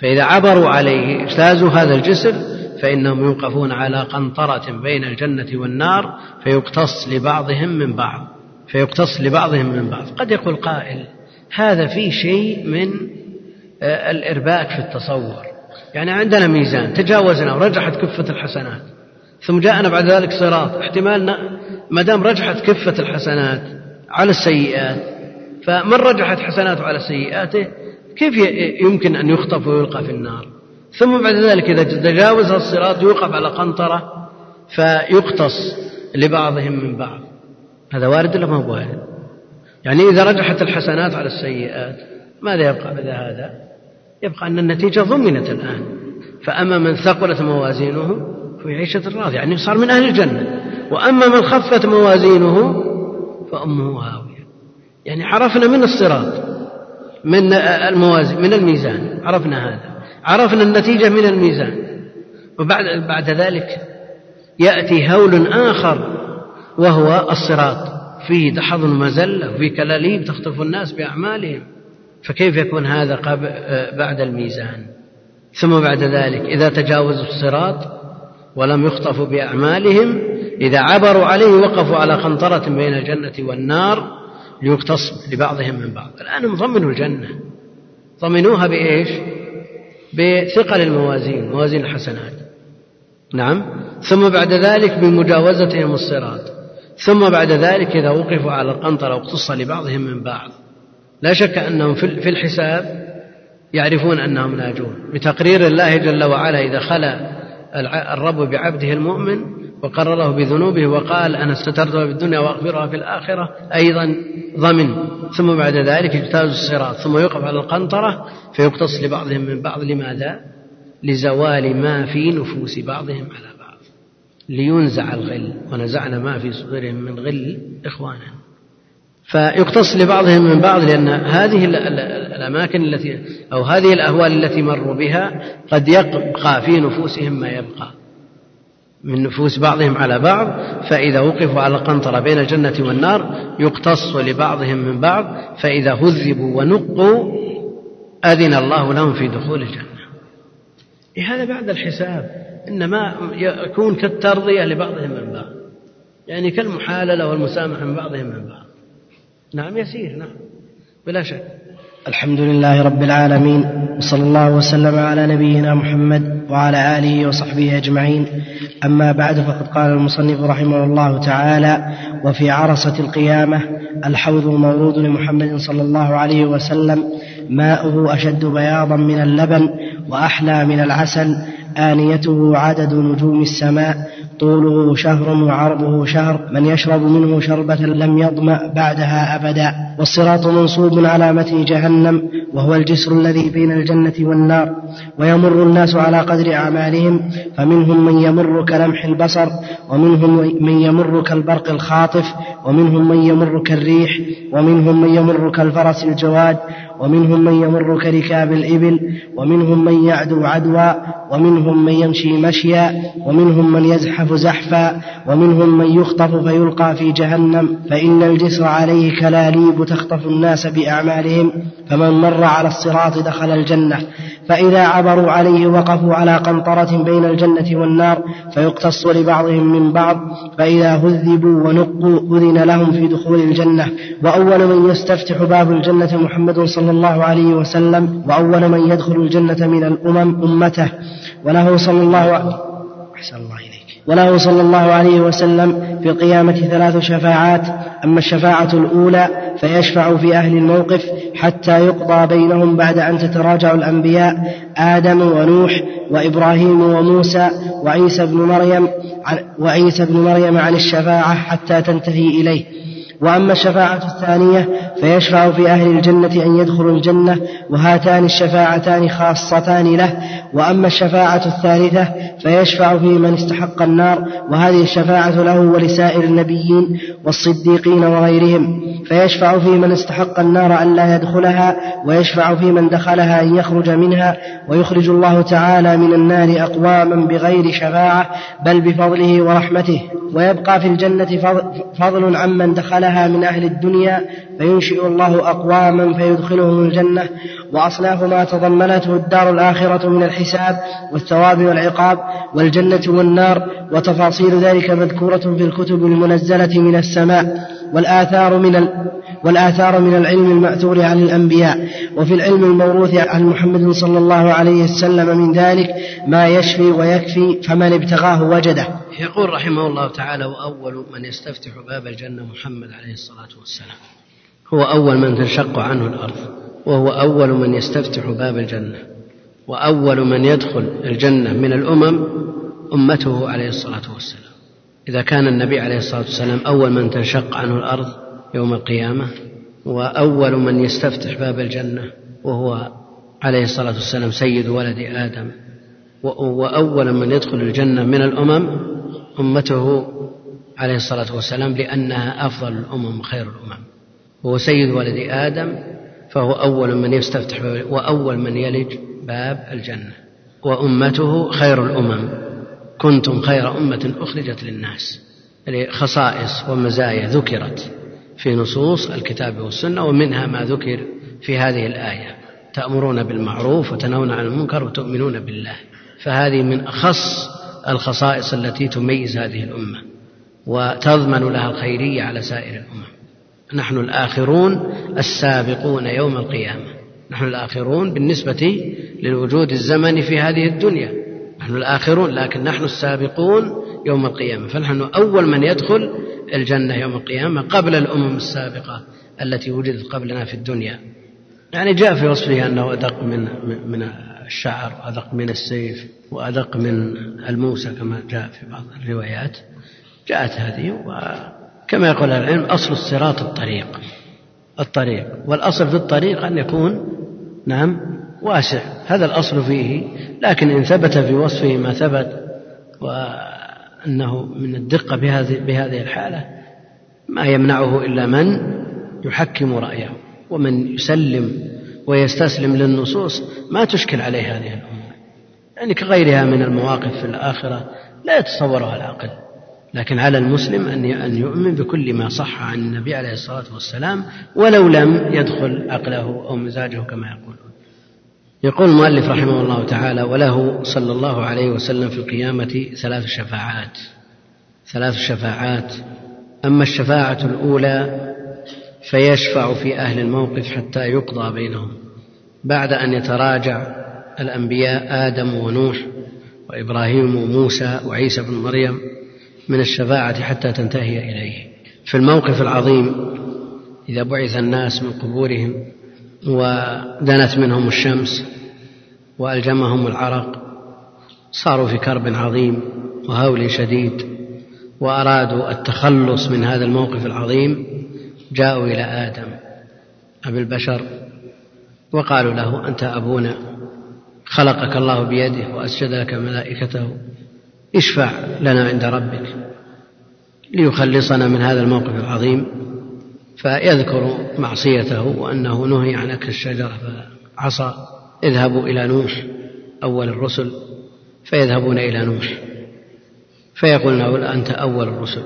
فإذا عبروا عليه اجتازوا هذا الجسر فإنهم يوقفون على قنطرة بين الجنة والنار فيقتص لبعضهم من بعض فيقتص لبعضهم من بعض. قد يقول قائل هذا في شيء من آه، الإرباك في التصور. يعني عندنا ميزان تجاوزنا ورجحت كفة الحسنات ثم جاءنا بعد ذلك صراط احتمال ما دام رجحت كفة الحسنات على السيئات فمن رجحت حسناته على سيئاته كيف يمكن أن يخطف ويلقى في النار؟ ثم بعد ذلك إذا تجاوز الصراط يوقف على قنطرة فيقتص لبعضهم من بعض. هذا وارد ولا ما هو وارد؟ يعني إذا رجحت الحسنات على السيئات ماذا يبقى بعد هذا؟ يبقى أن النتيجة ضمنت الآن. فأما من ثقلت موازينه في عيشة راضية يعني صار من أهل الجنة. وأما من خفت موازينه فأمه هاوية يعني عرفنا من الصراط من الموازين من الميزان عرفنا هذا. عرفنا النتيجة من الميزان. وبعد بعد ذلك يأتي هول آخر وهو الصراط. فيه دحض مزلة وفيه كلاليب تخطف الناس بأعمالهم. فكيف يكون هذا بعد الميزان؟ ثم بعد ذلك إذا تجاوزوا الصراط ولم يخطفوا بأعمالهم إذا عبروا عليه وقفوا على قنطرة بين الجنة والنار ليقتص لبعضهم من بعض. الآن هم ضمنوا الجنة. ضمنوها بإيش؟ بثقل الموازين موازين الحسنات. نعم. ثم بعد ذلك بمجاوزتهم الصراط ثم بعد ذلك إذا وقفوا على القنطرة واقتص لبعضهم من بعض. لا شك أنهم في الحساب يعرفون أنهم ناجون بتقرير الله جل وعلا إذا خلا الرب بعبده المؤمن وقرره بذنوبه وقال أنا سترتها في الدنيا وأغفرها في الآخرة أيضا ضمن. ثم بعد ذلك يجتاز الصراط. ثم يوقف على القنطرة فيقتص لبعضهم من بعض. لماذا؟ لزوال ما في نفوس بعضهم على بعض. لينزع الغل. ونزعنا ما في صدورهم من غل إخوانا. فيقتص لبعضهم من بعض لأن هذه الأماكن التي أو هذه الأهوال التي مروا بها قد يبقى في نفوسهم ما يبقى. من نفوس بعضهم على بعض فإذا وقفوا على قنطرة بين الجنة والنار يقتص لبعضهم من بعض فإذا هذبوا ونقوا أذن الله لهم في دخول الجنة. هذا بعد الحساب. إنما يكون كالترضية لبعضهم من بعض. يعني كالمحاللة والمسامحة من بعضهم من بعض. نعم يسير نعم. بلا شك. الحمد لله رب العالمين وصلى الله وسلم على نبينا محمد وعلى آله وصحبه أجمعين. أما بعد فقد قال المصنف رحمه الله تعالى وفي عرصة القيامة الحوض المورود لمحمد صلى الله عليه وسلم ماؤه أشد بياضا من اللبن وأحلى من العسل آنيته عدد نجوم السماء طوله شهر وعرضه شهر من يشرب منه شربة لم يظمأ بعدها أبدا. والصراط منصوب على متن جهنم وهو الجسر الذي بين الجنة والنار. ويمر الناس على قدر أعمالهم فمنهم من يمر كلمح البصر ومنهم من يمر كالبرق الخاطف ومنهم من يمر كالريح ومنهم من يمر كالفرس الجواد ومنهم من يمر كركاب الإبل ومنهم من يعدو عدوا ومنهم من يمشي مشيا ومنهم من يزحف زحفا ومنهم من يخطف فيلقى في جهنم. فإن الجسر عليه كلاليب تخطف الناس بأعمالهم فمن مر على الصراط دخل الجنة. فإذا عبروا عليه وقفوا على قنطرة بين الجنة والنار فيقتص لبعضهم من بعض فإذا هذبوا ونقوا أذن لهم في دخول الجنة. وأول من يستفتح باب الجنة محمد صلى الله عليه وسلم وأول من يدخل الجنة من الأمم أمته. وله صلى الله عليه إليك وله صلى الله عليه وسلم في القيامة ثلاث شفاعات. أما الشفاعة الأولى فيشفع في أهل الموقف حتى يقضى بينهم بعد أن تتراجع الأنبياء آدم ونوح وإبراهيم وموسى وعيسى بن مريم وعيسى بن مريم عن الشفاعة حتى تنتهي إليه. وأما الشفاعة الثانية فيشفع في أهل الجنة أن يدخلوا الجنة وهاتان الشفاعتان خاصتان له. وأما الشفاعة الثالثة فيشفع في من استحق النار وهذه الشفاعة له ولسائر النبيين والصديقين وغيرهم. فيشفع في من استحق النار أن لا يدخلها ويشفع في من دخلها أن يخرج منها. ويخرج الله تعالى من النار أقواما بغير شفاعة بل بفضله ورحمته. ويبقى في الجنة فضل عمن دخلها من أهل الدنيا فينشئ الله أقواما فيدخلهم الجنة وأصناف ما تضمنته الدار الآخرة من الحساب والثواب والعقاب والجنة والنار وتفاصيل ذلك مذكورة في الكتب المنزلة من السماء. والآثار من ال... والآثار من العلم المأثور عن الأنبياء وفي العلم الموروث عن محمد صلى الله عليه وسلم من ذلك ما يشفي ويكفي فمن ابتغاه وجده. يقول رحمه الله تعالى وأول من يستفتح باب الجنة محمد عليه الصلاة والسلام. هو أول من تنشق عنه الأرض وهو أول من يستفتح باب الجنة وأول من يدخل الجنة من الأمم أمته عليه الصلاة والسلام. إذا كان النبي عليه الصلاة والسلام أول من تنشق عنه الأرض يوم القيامة وأول من يستفتح باب الجنة وهو عليه الصلاة والسلام سيد ولد آدم. وأول من يدخل الجنة من الأمم أمته عليه الصلاة والسلام لأنها أفضل الأمم وخير الأمم. وهو سيد ولد آدم فهو أول من يستفتح وأول من يلج باب الجنة. وأمته خير الأمم. كنتم خير أمة أخرجت للناس. يعني خصائص ومزايا ذكرت في نصوص الكتاب والسنة ومنها ما ذكر في هذه الآية. تأمرون بالمعروف وتنهون عن المنكر وتؤمنون بالله. فهذه من أخص الخصائص التي تميز هذه الأمة وتضمن لها الخيرية على سائر الأمم. نحن الآخرون السابقون يوم القيامة. نحن الآخرون بالنسبة للوجود الزمني في هذه الدنيا. نحن الآخرون لكن نحن السابقون يوم القيامة. فنحن أول من يدخل الجنة يوم القيامة قبل الأمم السابقة التي وجدت قبلنا في الدنيا. يعني جاء في وصفه أنه أدق من من الشعر وأدق من السيف وأدق من الموسى كما جاء في بعض الروايات. جاءت هذه وكما يقول العلم أصل الصراط الطريق الطريق. والأصل في الطريق أن يكون نعم واسع. هذا الأصل فيه. لكن إن ثبت في وصفه ما ثبت وأنه من الدقة بهذه, بهذه الحالة ما يمنعه إلا من يحكم رأيه ومن يسلم ويستسلم للنصوص. ما تشكل عليه هذه الأمور. يعني كغيرها من المواقف في الآخرة لا يتصورها العقل لكن على المسلم أن أن يؤمن بكل ما صح عن النبي عليه الصلاة والسلام ولو لم يدخل عقله أو مزاجه كما يقولون. يقول المؤلف رحمه الله تعالى وله صلى الله عليه وسلم في القيامة ثلاث شفاعات. ثلاث شفاعات. أما الشفاعة الأولى فيشفع في أهل الموقف حتى يقضى بينهم بعد أن يتراجع الأنبياء آدم ونوح وإبراهيم وموسى وعيسى بن مريم من الشفاعة حتى تنتهي إليه. في الموقف العظيم إذا بعث الناس من قبورهم ودنت منهم الشمس وألجمهم العرق صاروا في كرب عظيم وهول شديد وأرادوا التخلص من هذا الموقف العظيم جاءوا إلى آدم أبي البشر وقالوا له أنت أبونا خلقك الله بيده وأسجد لك ملائكته اشفع لنا عند ربك ليخلصنا من هذا الموقف العظيم. فيذكر معصيته وأنه نهي عن أكل الشجرة فعصى. اذهبوا إلى نوح أول الرسل. فيذهبون إلى نوح. فيقول له أنت أول الرسل.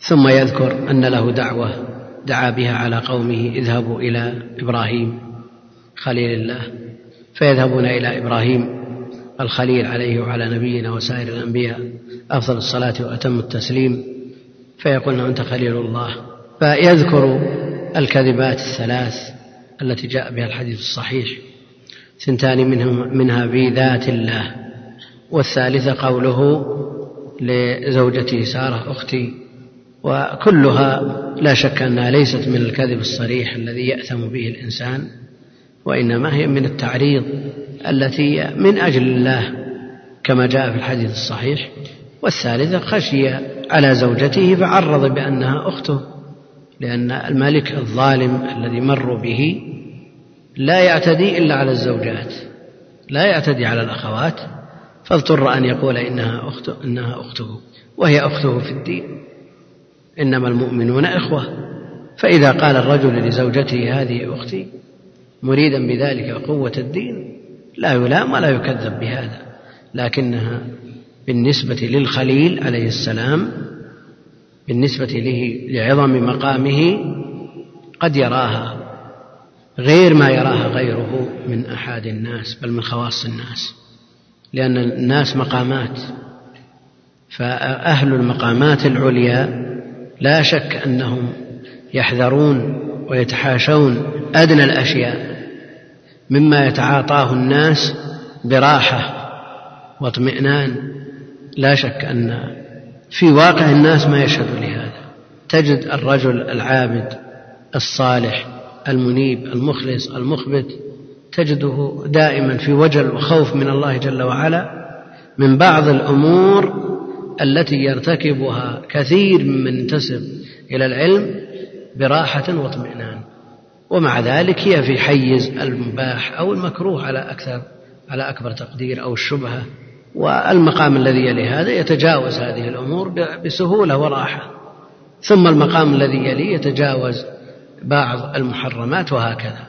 ثم يذكر أن له دعوة دعا بها على قومه اذهبوا إلى إبراهيم خليل الله. فيذهبون إلى إبراهيم الخليل عليه وعلى نبينا وسائر الأنبياء أفضل الصلاة وأتم التسليم. فيقولون أنت خليل الله. فيذكر الكذبات الثلاث التي جاء بها الحديث الصحيح ثنتان منها في ذات الله والثالثة قوله لزوجته سارة أختي وكلها لا شك أنها ليست من الكذب الصريح الذي يأثم به الإنسان وإنما هي من التعريض التي من أجل الله كما جاء في الحديث الصحيح والثالثة خشي على زوجته فعرض بأنها أخته. لأن الملك الظالم الذي مر به لا يعتدي إلا على الزوجات لا يعتدي على الأخوات فاضطر أن يقول إنها أخته إنها أخته وهي أخته في الدين. إنما المؤمنون إخوة. فإذا قال الرجل لزوجته هذه أختي مريدا بذلك قوة الدين لا يلام ولا يكذب بهذا لكنها بالنسبة للخليل عليه السلام بالنسبة له لعظم مقامه قد يراها غير ما يراها غيره من أحد الناس بل من خواص الناس. لأن الناس مقامات فأهل المقامات العليا لا شك أنهم يحذرون ويتحاشون أدنى الأشياء مما يتعاطاه الناس براحة واطمئنان. لا شك أن في واقع الناس ما يشهد لهذا. تجد الرجل العابد الصالح المنيب المخلص المخبت تجده دائما في وجل وخوف من الله جل وعلا. من بعض الأمور التي يرتكبها كثير ممن ينتسب إلى العلم براحة واطمئنان. ومع ذلك هي في حيز المباح أو المكروه على أكثر على أكبر تقدير أو الشبهة. والمقام الذي يلي هذا يتجاوز هذه الأمور بسهولة وراحة. ثم المقام الذي يليه يتجاوز بعض المحرمات وهكذا.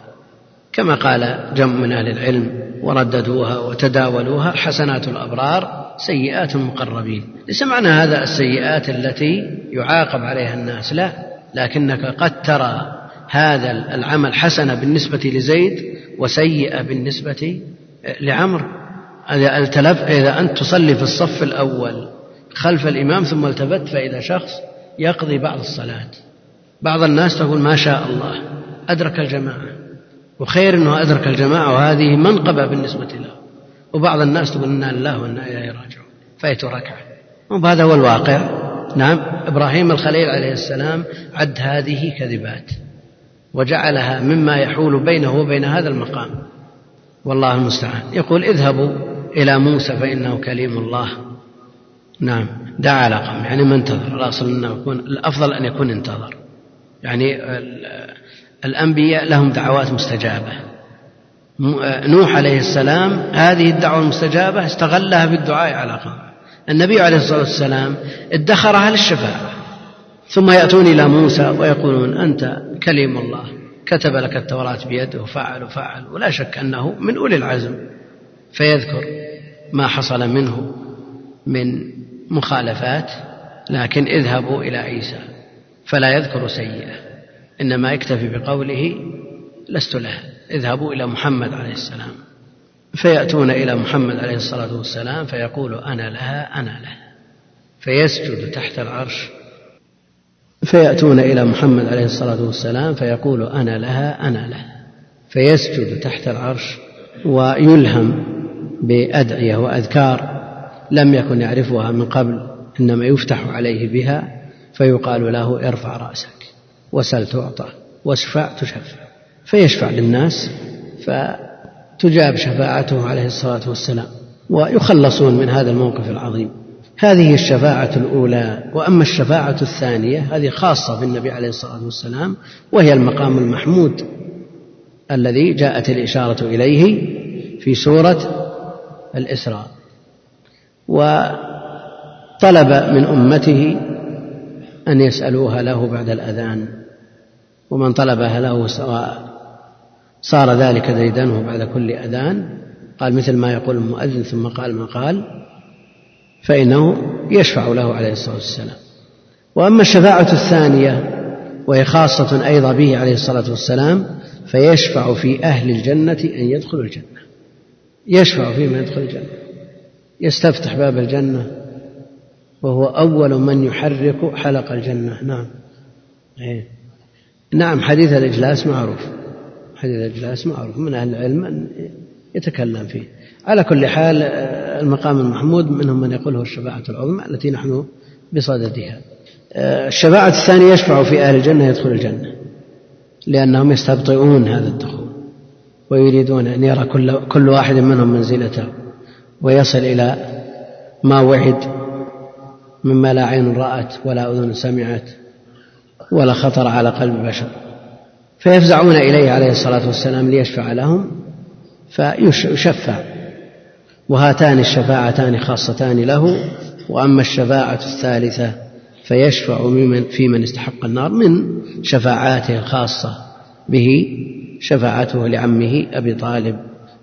كما قال جمع من أهل العلم ورددوها وتداولوها حسنات الأبرار سيئات المقربين. ليس معنى هذا السيئات التي يعاقب عليها الناس؟ لا. لكنك قد ترى هذا العمل حسنه بالنسبة لزيد وسيئه بالنسبة لعمرو إذا أنت تصلي في الصف الأول خلف الإمام ثم التفت فإذا شخص يقضي بعض الصلاة. بعض الناس تقول ما شاء الله أدرك الجماعة. وخير أنه أدرك الجماعة وهذه منقبة بالنسبة له. وبعض الناس تقول إنا لله وإنا إليه راجعون. فايت ركعة وهذا هو الواقع. نعم إبراهيم الخليل عليه السلام عد هذه كذبات. وجعلها مما يحول بينه وبين هذا المقام. والله المستعان. يقول اذهبوا. إلى موسى فإنه كليم الله. نعم. دعا على قوم يعني ما انتظر. الأصل أنه يكون الأفضل أن يكون انتظر. يعني الأنبياء لهم دعوات مستجابة. نوح عليه السلام هذه الدعوة المستجابة استغلها بالدعاء على قوم النبي عليه الصلاة والسلام ادخرها للشفاعة. ثم يأتون إلى موسى ويقولون أنت كليم الله. كتب لك التوراة بيده. وفعل وفعل ولا شك أنه من أولي العزم. فيذكر ما حصل منه من مخالفات لكن اذهبوا إلى عيسى فلا يذكر سيئة إنما يكتفي بقوله لست له اذهبوا إلى محمد عليه السلام. فيأتون إلى محمد عليه الصلاة والسلام فيقول أنا لها أنا له. فيسجد تحت العرش. فيأتون إلى محمد عليه الصلاة والسلام فيقول أنا لها أنا له. فيسجد تحت العرش ويلهم بأدعية وأذكار لم يكن يعرفها من قبل إنما يفتح عليه بها فيقال له ارفع رأسك وسل تعطى واشفع تشفع فيشفع للناس فتجاب شفاعته عليه الصلاة والسلام ويخلصون من هذا الموقف العظيم. هذه الشفاعة الأولى وأما الشفاعة الثانية هذه خاصة بالنبي عليه الصلاة والسلام وهي المقام المحمود الذي جاءت الإشارة إليه في سورة الإسراء. وطلب من أمته أن يسألوها له بعد الأذان ومن طلبها له سواء صار ذلك ديدنه بعد كل أذان قال مثل ما يقول المؤذن ثم قال ما قال فإنه يشفع له عليه الصلاة والسلام. وأما الشفاعة الثانية وهي خاصة أيضا به عليه الصلاة والسلام فيشفع في أهل الجنة أن يدخلوا الجنة. يشفع في من يدخل الجنة. يستفتح باب الجنة وهو أول من يحرك حلق الجنة. نعم. إيه. نعم حديث الإجلاس معروف. حديث الإجلاس معروف من أهل العلم يتكلم فيه. على كل حال آه، المقام المحمود منهم من يقول هو الشفاعة العظمى التي نحن بصددها. آه، الشفاعة الثانية يشفع في أهل الجنة يدخل الجنة لأنهم يستبطئون هذا الدخول. ويريدون أن يرى كل, كل واحد منهم منزلته ويصل إلى ما وعد مما لا عين رأت ولا أذن سمعت ولا خطر على قلب بشر. فيفزعون إليه عليه الصلاة والسلام ليشفع لهم فيشفع. وهاتان الشفاعتان خاصتان له وأما الشفاعة الثالثة فيشفع في من استحق النار من شفاعاته الخاصة به شفاعته لعمه أبي طالب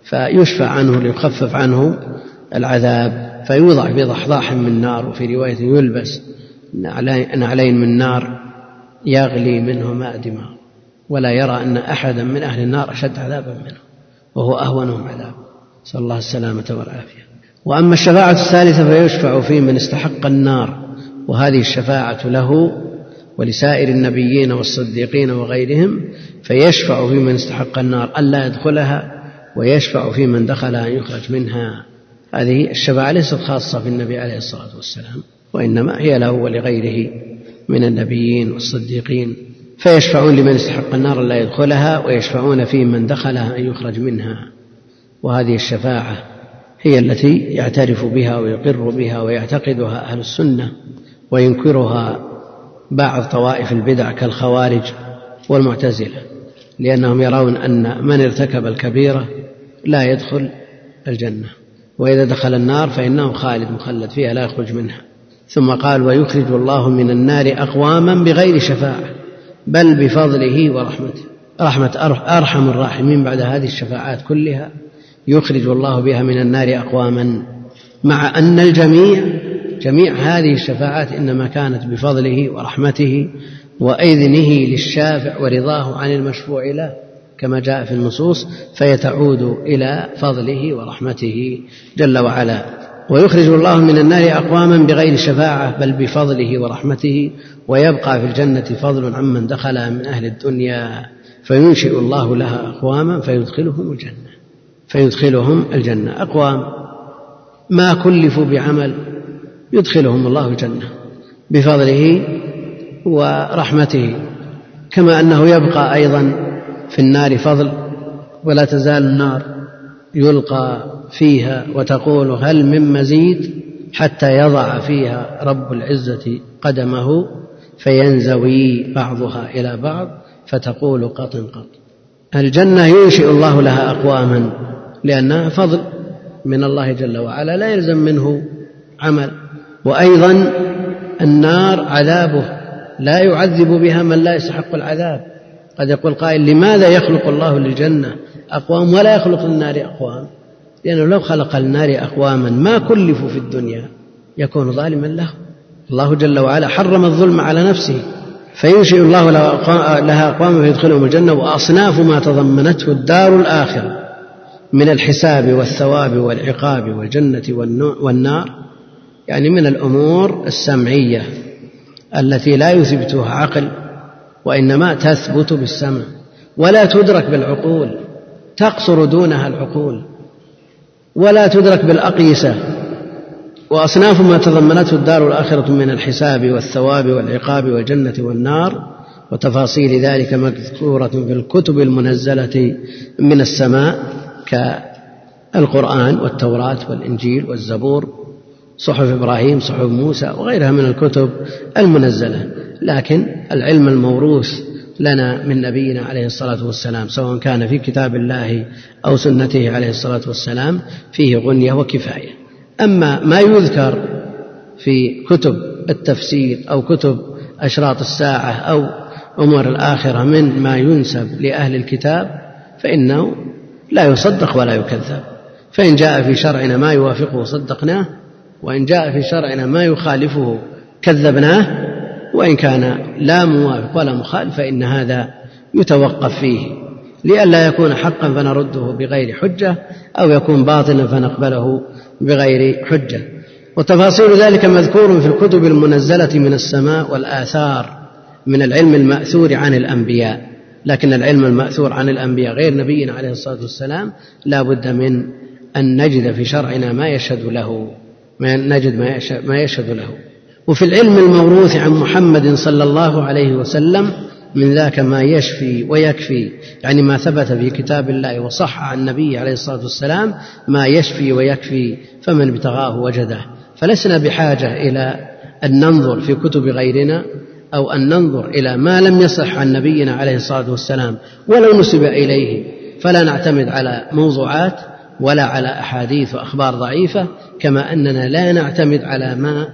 فيشفع عنه ليخفف عنه العذاب فيوضع في ضحضاح من نار وفي رواية يلبس نعلين من نار يغلي منه ماء دماغ ولا يرى أن أحدا من أهل النار أشد عذابا منه وهو أهونهم عذابا نسأل الله السلامة والعافية. وأما الشفاعة الثالثة فيشفع في من استحق النار وهذه الشفاعة له ولسائر النبيين والصديقين وغيرهم فيشفع في من استحق النار ألا يدخلها ويشفع في من دخلها أن يخرج منها. هذه الشفاعة ليست خاصة في النبي عليه الصلاة والسلام وإنما هي له ولغيره من النبيين والصديقين. فيشفعون لمن استحق النار لا يدخلها ويشفعون في من دخلها أن يخرج منها. وهذه الشفاعة هي التي يعترف بها ويقر بها ويعتقدها أهل السنة وينكرها. بعض طوائف البدع كالخوارج والمعتزلة لأنهم يرون أن من ارتكب الكبيرة لا يدخل الجنة وإذا دخل النار فإنه خالد مخلد فيها لا يخرج منها. ثم قال ويخرج الله من النار أقواما بغير شفاعة بل بفضله ورحمته. رحمة أرحم الراحمين بعد هذه الشفاعات كلها يخرج الله بها من النار أقواما مع أن الجميع جميع هذه الشفاعات إنما كانت بفضله ورحمته وإذنه للشافع ورضاه عن المشفوع له كما جاء في النصوص فيتعود إلى فضله ورحمته جل وعلا. ويخرج الله من النار أقواما بغير شفاعة بل بفضله ورحمته ويبقى في الجنة فضل عمن دخلها من أهل الدنيا. فينشئ الله لها أقواما فيدخلهم الجنة فيدخلهم الجنة. أقوام ما كلفوا بعمل يدخلهم الله الجنة بفضله ورحمته كما أنه يبقى أيضا في النار فضل ولا تزال النار يلقى فيها وتقول هل من مزيد حتى يضع فيها رب العزة قدمه فينزوي بعضها إلى بعض فتقول قط قط. الجنة ينشئ الله لها أقواما لأنها فضل من الله جل وعلا لا يلزم منه عمل. وأيضا النار عذابه لا يعذب بها من لا يستحق العذاب. قد يقول قائل لماذا يخلق الله للجنة أقوام ولا يخلق للنار أقوام؟ لأنه لو خلق للنار أقواما ما كلفوا في الدنيا يكون ظالما له. الله جل وعلا حرم الظلم على نفسه فينشئ الله لها أقواما فيدخلهم الجنة وأصناف ما تضمنته الدار الآخرة من الحساب والثواب والعقاب والجنة والنار. يعني من الأمور السمعية التي لا يثبتها عقل وإنما تثبت بالسمع ولا تدرك بالعقول تقصر دونها العقول ولا تدرك بالأقيسة. وأصناف ما تضمنته الدار الآخرة من الحساب والثواب والعقاب والجنة والنار وتفاصيل ذلك مذكورة في الكتب المنزلة من السماء كالقرآن والتوراة والإنجيل والزبور. صحف إبراهيم صحف موسى وغيرها من الكتب المنزلة. لكن العلم الموروث لنا من نبينا عليه الصلاة والسلام سواء كان في كتاب الله أو سنته عليه الصلاة والسلام فيه غنية وكفاية. أما ما يذكر في كتب التفسير أو كتب أشراط الساعة أو أمور الآخرة من ما ينسب لأهل الكتاب فإنه لا يصدق ولا يكذب. فإن جاء في شرعنا ما يوافقه صدقناه وإن جاء في شرعنا ما يخالفه كذبناه وإن كان لا موافق ولا مخالف فإن هذا يتوقف فيه. لئلا يكون حقا فنرده بغير حجة أو يكون باطلا فنقبله بغير حجة. وتفاصيل ذلك مذكور في الكتب المنزلة من السماء والآثار من العلم المأثور عن الأنبياء. لكن العلم المأثور عن الأنبياء غير نبينا عليه الصلاة والسلام لا بد من أن نجد في شرعنا ما يشهد له. نجد ما يشهد, ما يشهد له. وفي العلم الموروث عن محمد صلى الله عليه وسلم من ذاك ما يشفي ويكفي يعني ما ثبت في كتاب الله وصح عن النبي عليه الصلاة والسلام ما يشفي ويكفي فمن ابتغاه وجده. فلسنا بحاجة إلى أن ننظر في كتب غيرنا أو أن ننظر إلى ما لم يصح عن نبينا عليه الصلاة والسلام ولو نسب إليه. فلا نعتمد على موضوعات ولا على أحاديث وأخبار ضعيفة كما أننا لا نعتمد على ما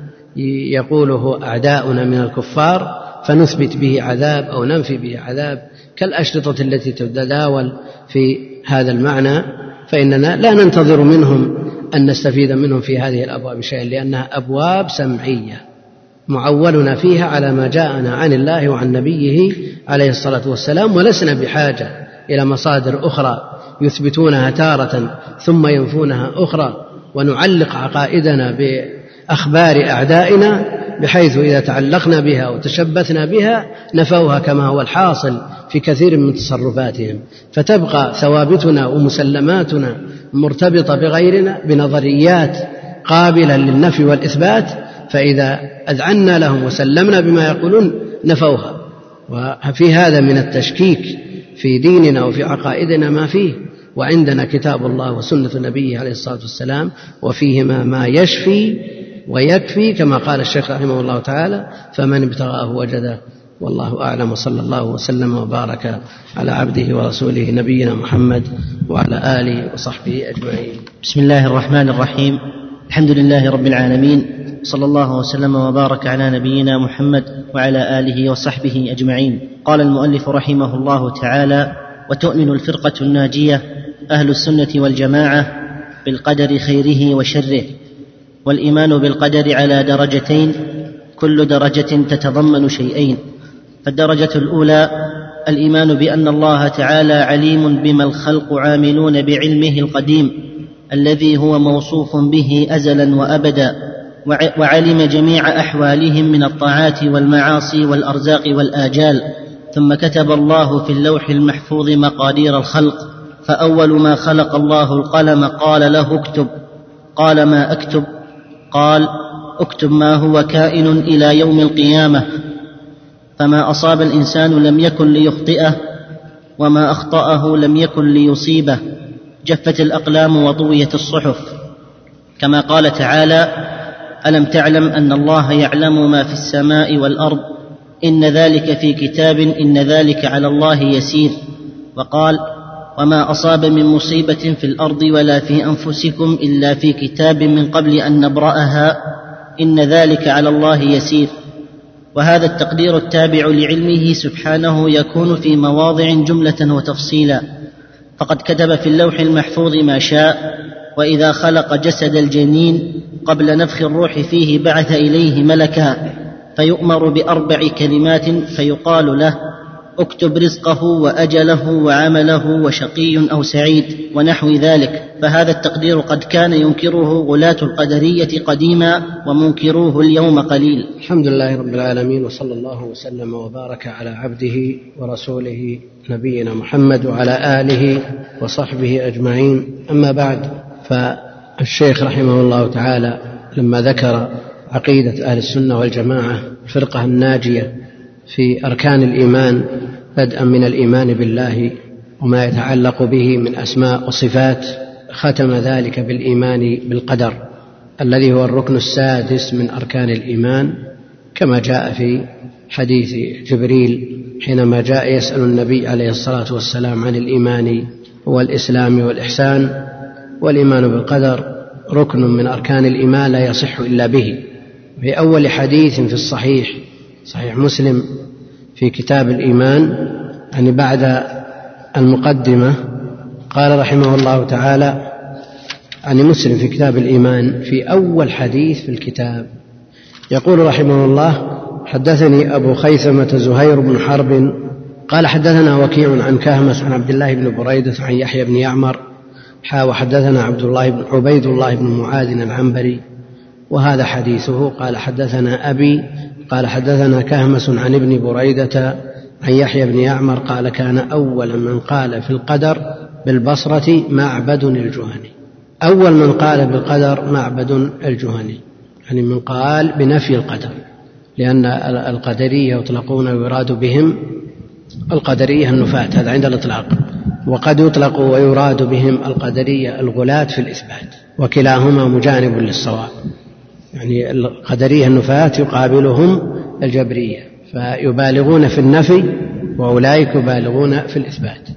يقوله أعداؤنا من الكفار فنثبت به عذاب أو ننفي به عذاب كالأشرطة التي تتداول في هذا المعنى. فإننا لا ننتظر منهم أن نستفيد منهم في هذه الأبواب شيئا لأنها أبواب سمعية معولنا فيها على ما جاءنا عن الله وعن نبيه عليه الصلاة والسلام ولسنا بحاجة إلى مصادر أخرى يثبتونها تارة ثم ينفونها أخرى ونعلق عقائدنا بأخبار أعدائنا بحيث إذا تعلقنا بها وتشبثنا بها نفوها كما هو الحاصل في كثير من تصرفاتهم. فتبقى ثوابتنا ومسلماتنا مرتبطة بغيرنا بنظريات قابلة للنفي والإثبات فإذا أذعنا لهم وسلمنا بما يقولون نفوها. وفي هذا من التشكيك في ديننا وفي عقائدنا ما فيه. وعندنا كتاب الله وسنة نبيه عليه الصلاة والسلام وفيهما ما يشفي ويكفي كما قال الشيخ رحمه الله تعالى فمن ابتغاه وجده والله أعلم. وصلى الله وسلم وبارك على عبده ورسوله نبينا محمد وعلى آله وصحبه أجمعين. بسم الله الرحمن الرحيم. الحمد لله رب العالمين. صلى الله وسلم وبارك على نبينا محمد وعلى آله وصحبه أجمعين. قال المؤلف رحمه الله تعالى وتؤمن الفرقة الناجية أهل السنة والجماعة بالقدر خيره وشره والإيمان بالقدر على درجتين كل درجة تتضمن شيئين. فالدرجة الأولى الإيمان بأن الله تعالى عليم بما الخلق عاملون بعلمه القديم الذي هو موصوف به ازلا وابدا وعلم جميع أحوالهم من الطاعات والمعاصي والأرزاق والآجال. ثم كتب الله في اللوح المحفوظ مقادير الخلق فأول ما خلق الله القلم قال له اكتب. قال ما أكتب؟ قال اكتب ما هو كائن إلى يوم القيامة. فما أصاب الإنسان لم يكن ليخطئه وما أخطأه لم يكن ليصيبه. جفت الأقلام وطويت الصحف. كما قال تعالى ألم تعلم أن الله يعلم ما في السماء والأرض؟ إن ذلك في كتاب إن ذلك على الله يسير. وقال وما اصاب من مصيبه في الأرض ولا في انفسكم الا في كتاب من قبل ان نبراها ان ذلك على الله يسير. وهذا التقدير التابع لعلمه سبحانه يكون في مواضع جملة وتفصيلا. فقد كتب في اللوح المحفوظ ما شاء وإذا خلق جسد الجنين قبل نفخ الروح فيه بعث إليه ملكا فيؤمر بأربع كلمات فيقال له اكتب رزقه وأجله وعمله وشقي أو سعيد ونحو ذلك فهذا التقدير قد كان ينكره غلاة القدرية قديما ومنكروه اليوم قليل. الحمد لله رب العالمين وصلى الله وسلم وبارك على عبده ورسوله نبينا محمد وعلى آله وصحبه أجمعين أما بعد فالشيخ رحمه الله تعالى لما ذكر عقيدة أهل السنة والجماعة الفرقة الناجية في أركان الإيمان بدءا من الإيمان بالله وما يتعلق به من أسماء وصفات ختم ذلك بالإيمان بالقدر الذي هو الركن السادس من أركان الإيمان كما جاء في حديث جبريل حينما جاء يسأل النبي عليه الصلاة والسلام عن الإيمان والإسلام والإحسان والإيمان بالقدر ركن من أركان الإيمان لا يصح إلا به. في أول حديث في الصحيح صحيح مسلم في كتاب الإيمان يعني بعد المقدمة قال رحمه الله تعالى عن مسلم في كتاب الإيمان في أول حديث في الكتاب. يقول رحمه الله حدثني أبو خيثمة زهير بن حرب قال حدثنا وكيع عن كهمس عن عبد الله بن بريدة عن يحيى بن يعمر حا وحدثنا عبد الله بن عبيد الله بن معاذ العنبري وهذا حديثه. قال حدثنا أبي قال حدثنا كهمس عن ابن بريدة عن يحيى بن يعمر قال كان أول من قال في القدر بالبصرة معبد الجهني. أول من قال بالقدر معبد الجهني. يعني من قال بنفي القدر. لأن القدرية يطلقون ويراد بهم القدرية النفاة. هذا عند الإطلاق. وقد يطلق ويراد بهم القدرية الغلاة في الإثبات. وكلاهما مجانب للصواب. يعني القدرية النفاة يقابلهم الجبرية فيبالغون في النفي وأولئك يبالغون في الإثبات.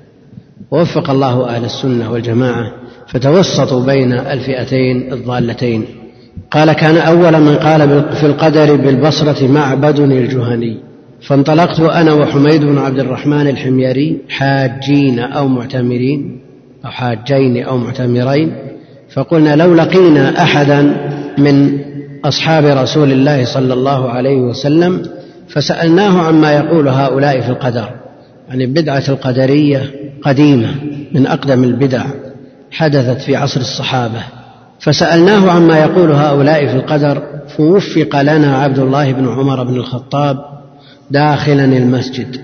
ووفق الله أهل السنة والجماعة فتوسطوا بين الفئتين الضالتين. قال كان أول من قال في القدر بالبصرة معبد الجهني. فانطلقت أنا وحميد بن عبد الرحمن الحميري حاجين أو معتمرين أو حاجين أو معتمرين. فقلنا لو لقينا أحدا من أصحاب رسول الله صلى الله عليه وسلم فسألناه عما يقول هؤلاء في القدر. يعني بدعة القدرية قديمة من أقدم البدع حدثت في عصر الصحابة. فسألناه عما يقول هؤلاء في القدر فوفق لنا عبد الله بن عمر بن الخطاب داخلا المسجد.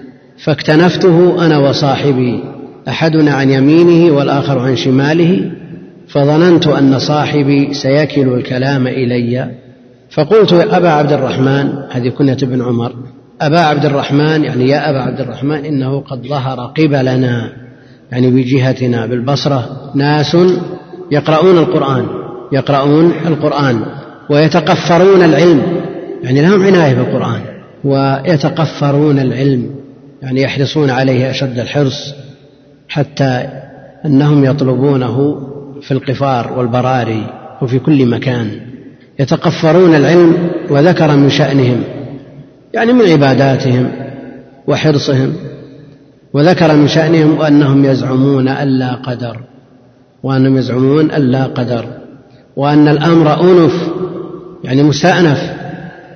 فاكتنفته أنا وصاحبي أحدنا عن يمينه والآخر عن شماله فظننت أن صاحبي سيكل الكلام إلي. فقلت يا أبا عبد الرحمن هذه كنية ابن عمر. أبا عبد الرحمن يعني يا أبا عبد الرحمن إنه قد ظهر قبلنا يعني بجهتنا بالبصرة. ناس يقرؤون القرآن يقرؤون القرآن ويتقفرون العلم. يعني لهم عناية بالقرآن ويتقفرون العلم يعني يحرصون عليه أشد الحرص حتى أنهم يطلبونه في القفار والبراري وفي كل مكان. يتقفرون العلم وذكر من شأنهم يعني من عباداتهم وحرصهم وذكر من شأنهم أنهم يزعمون ألا قدر وأنهم يزعمون ألا قدر وأن الأمر أنف يعني مستأنف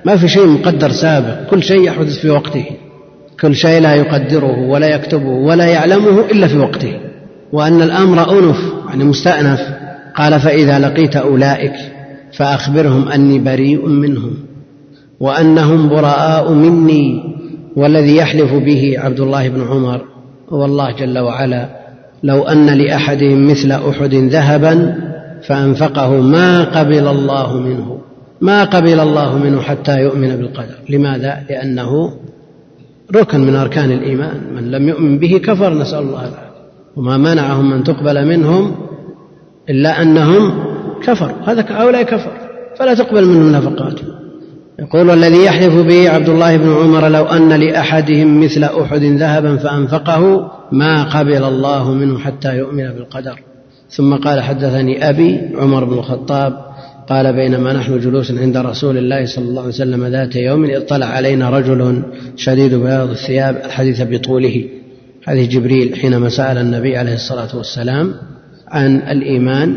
ما في شيء مقدر سابق كل شيء يحدث في وقته كل شيء لا يقدره ولا يكتبه ولا يعلمه إلا في وقته وأن الأمر أنف يعني مستأنف قال فإذا لقيت أولئك فأخبرهم أني بريء منهم وأنهم براء مني والذي يحلف به عبد الله بن عمر. هو الله جل وعلا لو أن لأحدهم مثل أحد ذهبا فأنفقه ما قبل الله منه ما قبل الله منه حتى يؤمن بالقدر. لماذا؟ لأنه ركن من أركان الإيمان. من لم يؤمن به كفر نسأل الله العافية. وما منعهم من تقبل منهم إلا أنهم كفروا هذا هؤلاء كفر فلا تقبل منهم نفقاتهم يقول الذي يحلف به عبد الله بن عمر لو أن لأحدهم مثل أحد ذهبا فأنفقه ما قبل الله منه حتى يؤمن بالقدر. ثم قال حدثني أبي عمر بن الخطاب قال بينما نحن جلوس عند رسول الله صلى الله عليه وسلم ذات يوم اطلع علينا رجل شديد بياض الثياب الحديث بطوله. حديث جبريل حينما سأل النبي عليه الصلاة والسلام عن الإيمان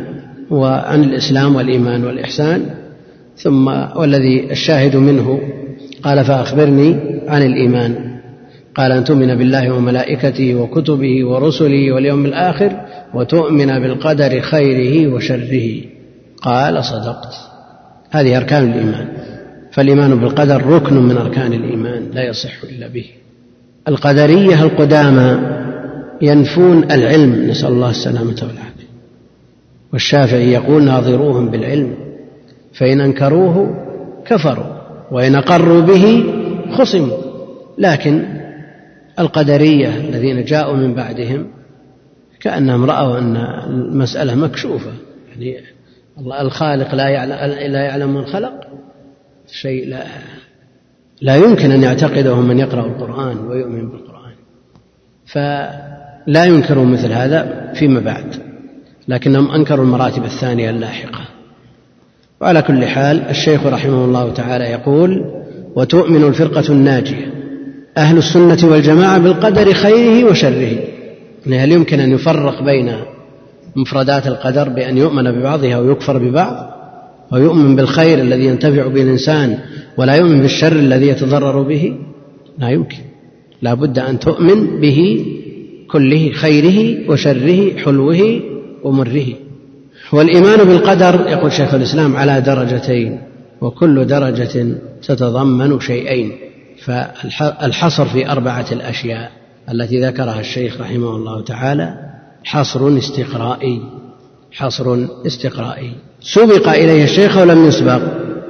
وعن الإسلام والإيمان والإحسان ثم والذي الشاهد منه قال فأخبرني عن الإيمان. قال أن تؤمن بالله وملائكته وكتبه ورسله واليوم الآخر وتؤمن بالقدر خيره وشره. قال صدقت. هذه أركان الإيمان. فالإيمان بالقدر ركن من أركان الإيمان لا يصح إلا به. القدرية القدامى ينفون العلم. نسأل الله السلامة والعافية. والشافعي يقول ناظروهم بالعلم فإن أنكروه كفروا وإن أقروا به خصموا. لكن القدرية الذين جاءوا من بعدهم كأنهم رأوا أن المسألة مكشوفة. يعني الخالق لا يعلم لا يعلم من خلق شيء لا لا يمكن أن يعتقده من يقرأ القرآن ويؤمن بالقرآن. فلا ينكروا مثل هذا فيما بعد. لكنهم أنكروا المراتب الثانية اللاحقة. وعلى كل حال الشيخ رحمه الله تعالى يقول وتؤمن الفرقة الناجية أهل السنة والجماعة بالقدر خيره وشره. يعني هل يمكن أن يفرق بين مفردات القدر بأن يؤمن ببعضها ويكفر ببعض؟ ويؤمن بالخير الذي ينتفع به الإنسان ولا يؤمن بالشر الذي يتضرر به؟ لا يمكن. لا بد أن تؤمن به كله خيره وشره حلوة ومره. والإيمان بالقدر يقول شيخ الإسلام على درجتين وكل درجة تتضمن شيئين فالحصر في أربعة الأشياء التي ذكرها الشيخ رحمه الله تعالى حصر استقرائي. حصر استقرائي. سبق إليه الشيخ ولم يسبق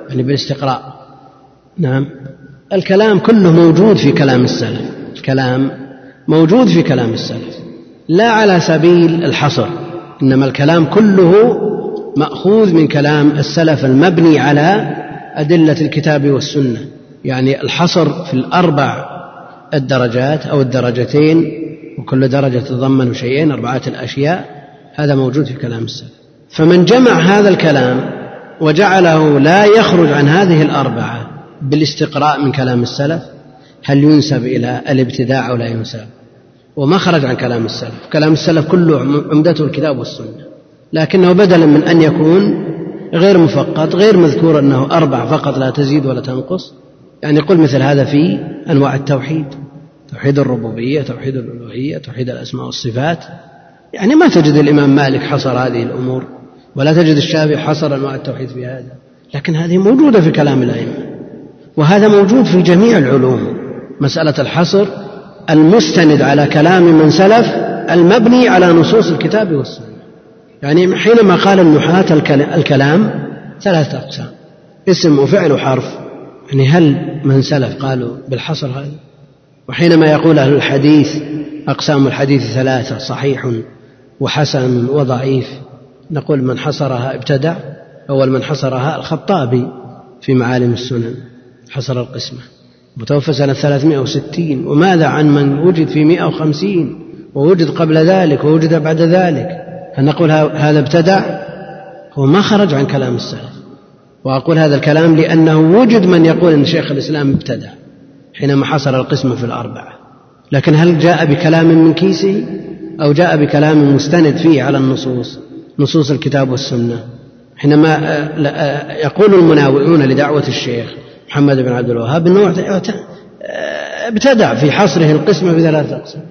يعني بالاستقراء. نعم. الكلام كله موجود في كلام السلف. الكلام موجود في كلام السلف. لا على سبيل الحصر. إنما الكلام كله مأخوذ من كلام السلف المبني على أدلة الكتاب والسنة. يعني الحصر في الأربع الدرجات أو الدرجتين وكل درجة تتضمن شيئين أربعة الأشياء هذا موجود في كلام السلف. فمن جمع هذا الكلام وجعله لا يخرج عن هذه الأربعة بالاستقراء من كلام السلف هل ينسب إلى الابتداع أو لا ينسب؟ وما خرج عن كلام السلف. كلام السلف كله عمدته الكتاب والسنة. لكنه بدلا من أن يكون غير مفقط غير مذكور أنه أربع فقط لا تزيد ولا تنقص. يعني قل مثل هذا في أنواع التوحيد. توحيد الربوبية توحيد الألوهية توحيد الأسماء والصفات. يعني ما تجد الإمام مالك حصر هذه الأمور ولا تجد الشافعي حصر أنواع التوحيد في هذا. لكن هذه موجودة في كلام الأئمة. وهذا موجود في جميع العلوم. مسألة الحصر المستند على كلام من سلف المبني على نصوص الكتاب والسنة. يعني حينما قال النحاة الكلام ثلاثة أقسام. اسم وفعل وحرف. يعني هل من سلف قالوا بالحصر هذا؟ وحينما يقول أهل الحديث أقسام الحديث ثلاثة صحيح وحسن وضعيف. نقول من حصرها ابتدع أول من حصرها الخطابي في معالم السنن حصر القسمة. متوفى سنة 360 وماذا عن من وجد في 150 ووجد قبل ذلك ووجد بعد ذلك؟ هل نقول هذا ابتدع هو ما خرج عن كلام السلف. وأقول هذا الكلام لأنه وجد من يقول أن شيخ الإسلام ابتدع حينما حصر القسمة في الأربعة. لكن هل جاء بكلام من كيسه؟ أو جاء بكلام مستند فيه على النصوص نصوص الكتاب والسنة؟ حينما آه، آه، يقول المناوئون لدعوة الشيخ محمد بن عبد الوهاب أنه ابتدع في حصره القسمة بثلاثة أقسام.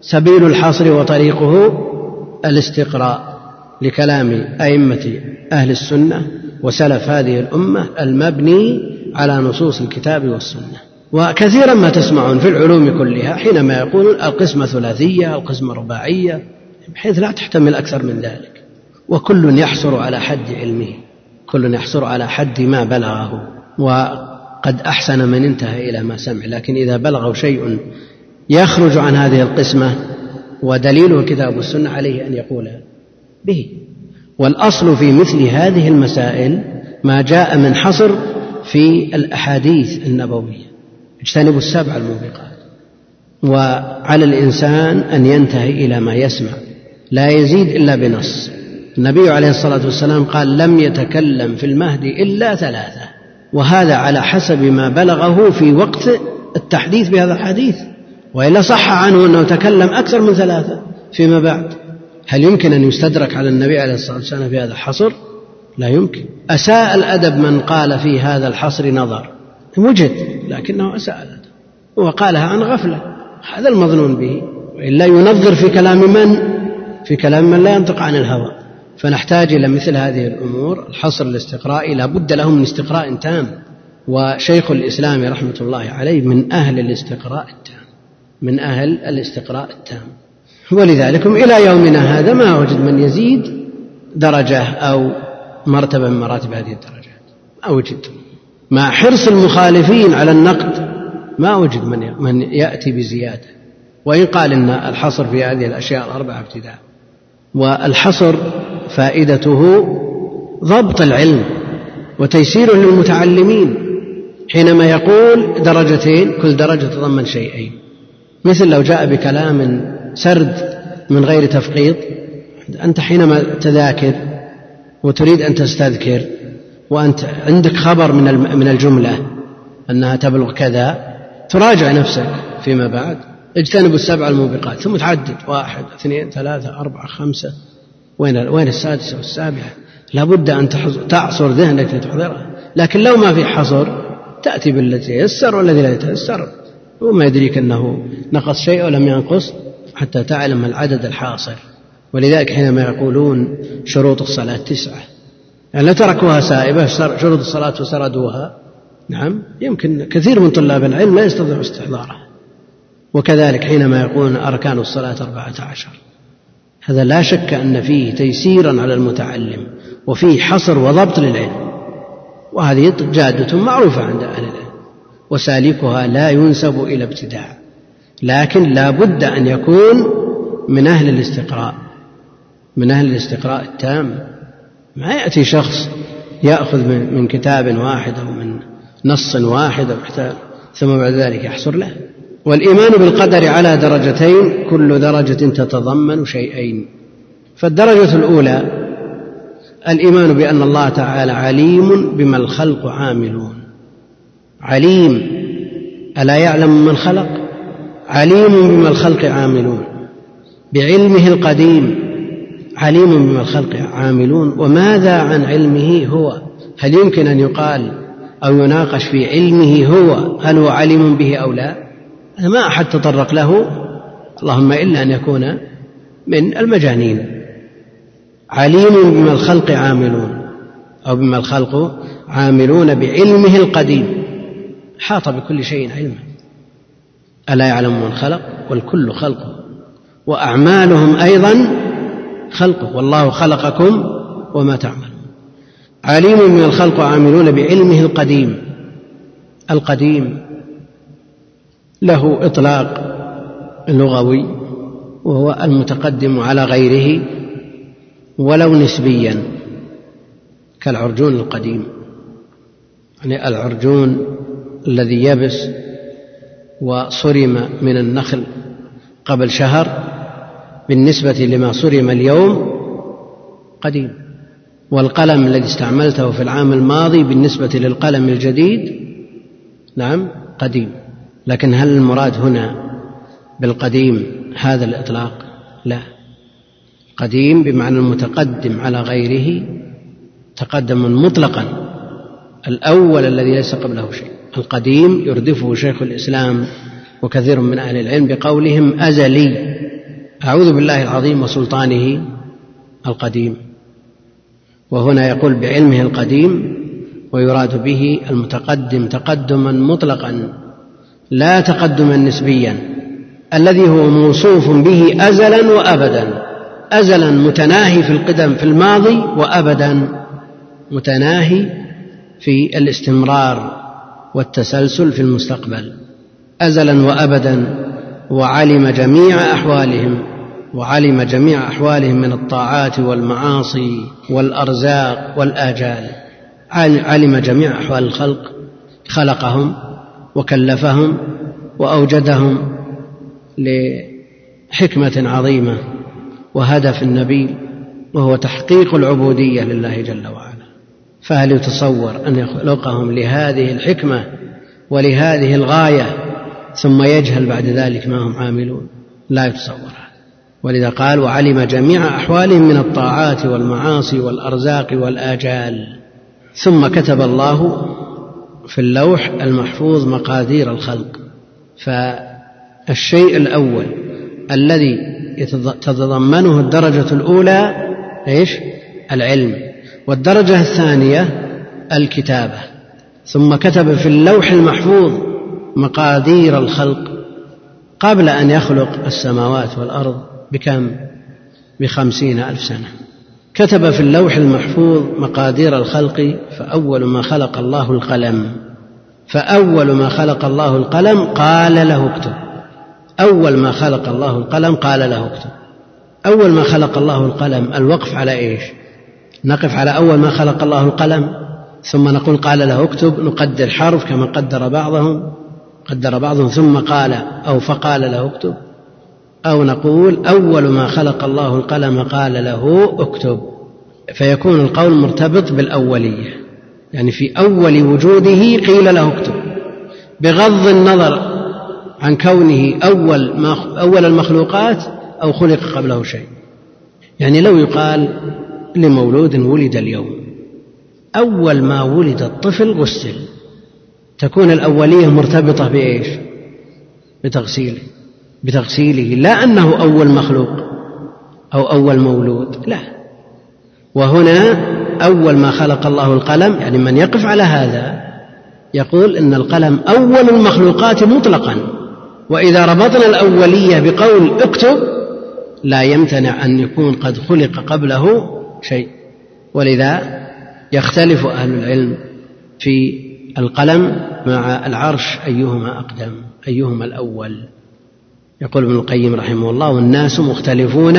سبيل الحصر وطريقه الاستقراء لكلام أئمة أهل السنة وسلف هذه الأمة المبني على نصوص الكتاب والسنة. وكثيرا ما تسمعون في العلوم كلها حينما يقولون القسمة ثلاثية القسمة رباعية بحيث لا تحتمل أكثر من ذلك. وكل يحصر على حد علمه كل يحصر على حد ما بلغه. قد أحسن من انتهى إلى ما سمع لكن إذا بلغه شيء يخرج عن هذه القسمة ودليله الكتاب والسنة عليه أن يقول به. والأصل في مثل هذه المسائل ما جاء من حصر في الأحاديث النبوية اجتنبوا السبع الموبقات. وعلى الإنسان أن ينتهي إلى ما يسمع لا يزيد إلا بنص. النبي عليه الصلاة والسلام قال لم يتكلم في المهد إلا ثلاثة. وهذا على حسب ما بلغه في وقت التحديث بهذا الحديث. والا صح عنه أنه تكلم أكثر من ثلاثة فيما بعد. هل يمكن أن يستدرك على النبي عليه الصلاة والسلام في هذا الحصر؟ لا يمكن. أساء الأدب من قال في هذا الحصر نظر. وجد لكنه أساء الأدب. وقالها عن غفلة. هذا المظنون به. وإلا ينظر في كلام من؟ في كلام من لا ينطق عن الهوى. فنحتاج إلى مثل هذه الأمور. الحصر الاستقرائي لا بد له من استقراء تام. وشيخ الإسلام رحمة الله عليه من أهل الاستقراء التام. من أهل الاستقراء التام. ولذلك إلى يومنا هذا ما وجد من يزيد درجة أو مرتبة من مراتب هذه الدرجات. ما وجد مع حرص المخالفين على النقد ما وجد من من يأتي بزيادة. وإن قال إن الحصر في هذه الأشياء الأربعة ابتداء. والحصر فائدته ضبط العلم وتيسيره للمتعلمين حينما يقول درجتين كل درجة تتضمن شيئين. مثل لو جاء بكلام سرد من غير تفقيط أنت حينما تذاكر وتريد أن تستذكر وأنت عندك خبر من من الجملة أنها تبلغ كذا تراجع نفسك فيما بعد. اجتنبوا السبع الموبقات ثم تعدد واحد اثنين ثلاثة أربعة خمسة وين وين السادسة والسابعة لابد أن تعصر ذهنك لتحضرها لكن لو ما في حصر تأتي بالتي يسر والذي لا يتيسر. وما يدريك أنه نقص شيء ولم ينقص حتى تعلم العدد الحاصل. ولذلك حينما يقولون شروط الصلاة تسعة. يعني لو تركوها سائبة شروط الصلاة وسردوها. نعم يمكن كثير من طلاب العلم لا يستطيع استحضارها وكذلك حينما يقولون أركان الصلاة أربعة عشر. هذا لا شك أن فيه تيسيرا على المتعلم وفيه حصر وضبط للعلم وهذه جادة معروفة عند أهل العلم وسالكها لا ينسب إلى ابتداع لكن لا بد أن يكون من أهل الاستقراء من أهل الاستقراء التام. ما يأتي شخص يأخذ من كتاب واحد أو من نص واحد أو ثم بعد ذلك يحصر له. والإيمان بالقدر على درجتين كل درجة تتضمن شيئين. فالدرجة الأولى الإيمان بأن الله تعالى عليم بما الخلق عاملون. عليم ألا يعلم من خلق؟ عليم بما الخلق عاملون. بعلمه القديم عليم بما الخلق عاملون. وماذا عن علمه هو؟ هل يمكن أن يقال أو يناقش في علمه هو هل هو عليم به أو لا؟ ما أحد تطرق له. اللهم إلا أن يكون من المجانين. عليم بما الخلق عاملون أو بما الخلق عاملون بعلمه القديم. حاط بكل شيء علما. ألا يعلم من خلق؟ والكل خلقه. وأعمالهم أيضا خلقه. والله خلقكم وما تعملون. عليم من الخلق عاملون بعلمه القديم. القديم. له إطلاق لغوي وهو المتقدم على غيره ولو نسبيا كالعرجون القديم. يعني العرجون الذي يبس وصرم من النخل قبل شهر بالنسبة لما صرم اليوم قديم. والقلم الذي استعملته في العام الماضي بالنسبة للقلم الجديد نعم قديم. لكن هل المراد هنا بالقديم هذا الإطلاق؟ لا. قديم بمعنى المتقدم على غيره تقدما مطلقا. الأول الذي ليس قبله شيء. القديم يردفه شيخ الإسلام وكثير من أهل العلم بقولهم أزلي. أعوذ بالله العظيم وسلطانه القديم. وهنا يقول بعلمه القديم ويراد به المتقدم تقدما مطلقا. لا تقدما نسبيا الذي هو موصوف به ازلا وابدا ازلا متناهي في القدم في الماضي وابدا متناهي في الاستمرار والتسلسل في المستقبل ازلا وابدا وعلم جميع أحوالهم وعلم جميع أحوالهم من الطاعات والمعاصي والأرزاق والآجال علم جميع أحوال الخلق خلقهم وكلفهم وأوجدهم لحكمة عظيمة وهدف النبي وهو تحقيق العبودية لله جل وعلا. فهل يتصور أن يخلقهم لهذه الحكمة ولهذه الغاية ثم يجهل بعد ذلك ما هم عاملون؟ لا يتصور ولذا قال وعلم جميع أحوالهم من الطاعات والمعاصي والأرزاق والآجال. ثم كتب الله في اللوح المحفوظ مقادير الخلق. فالشيء الأول الذي تتضمنه الدرجة الأولى إيش؟ العلم. والدرجة الثانية الكتابة. ثم كتب في اللوح المحفوظ مقادير الخلق قبل أن يخلق السماوات والأرض بكم؟ بخمسين ألف سنة. كتب في اللوح المحفوظ مقادير الخلق فأول ما خلق الله القلم. فأول ما خلق الله القلم قال له اكتب. أول ما خلق الله القلم قال له اكتب. أول ما خلق الله القلم الوقف على إيش؟ نقف على أول ما خلق الله القلم ثم نقول قال له اكتب نقدر حرف كما قدر بعضهم قدر بعضهم ثم قال أو فقال له اكتب. أو نقول أول ما خلق الله القلم قال له اكتب. فيكون القول مرتبط بالأولية. يعني في أول وجوده قيل له اكتب. بغض النظر عن كونه أول ما أول المخلوقات أو خلق قبله شيء. يعني لو يقال لمولود ولد اليوم أول ما ولد الطفل غسل. تكون الأولية مرتبطة بإيش؟ بتغسيله. بتغسيله. لا أنه أول مخلوق أو أول مولود. لا. وهنا أول ما خلق الله القلم يعني من يقف على هذا يقول إن القلم أول المخلوقات مطلقا. وإذا ربطنا الأولية بقول اكتب لا يمتنع أن يكون قد خلق قبله شيء. ولذا يختلف أهل العلم في القلم مع العرش أيهما أقدم أيهما الأول. يقول ابن القيم رحمه الله والناس مختلفون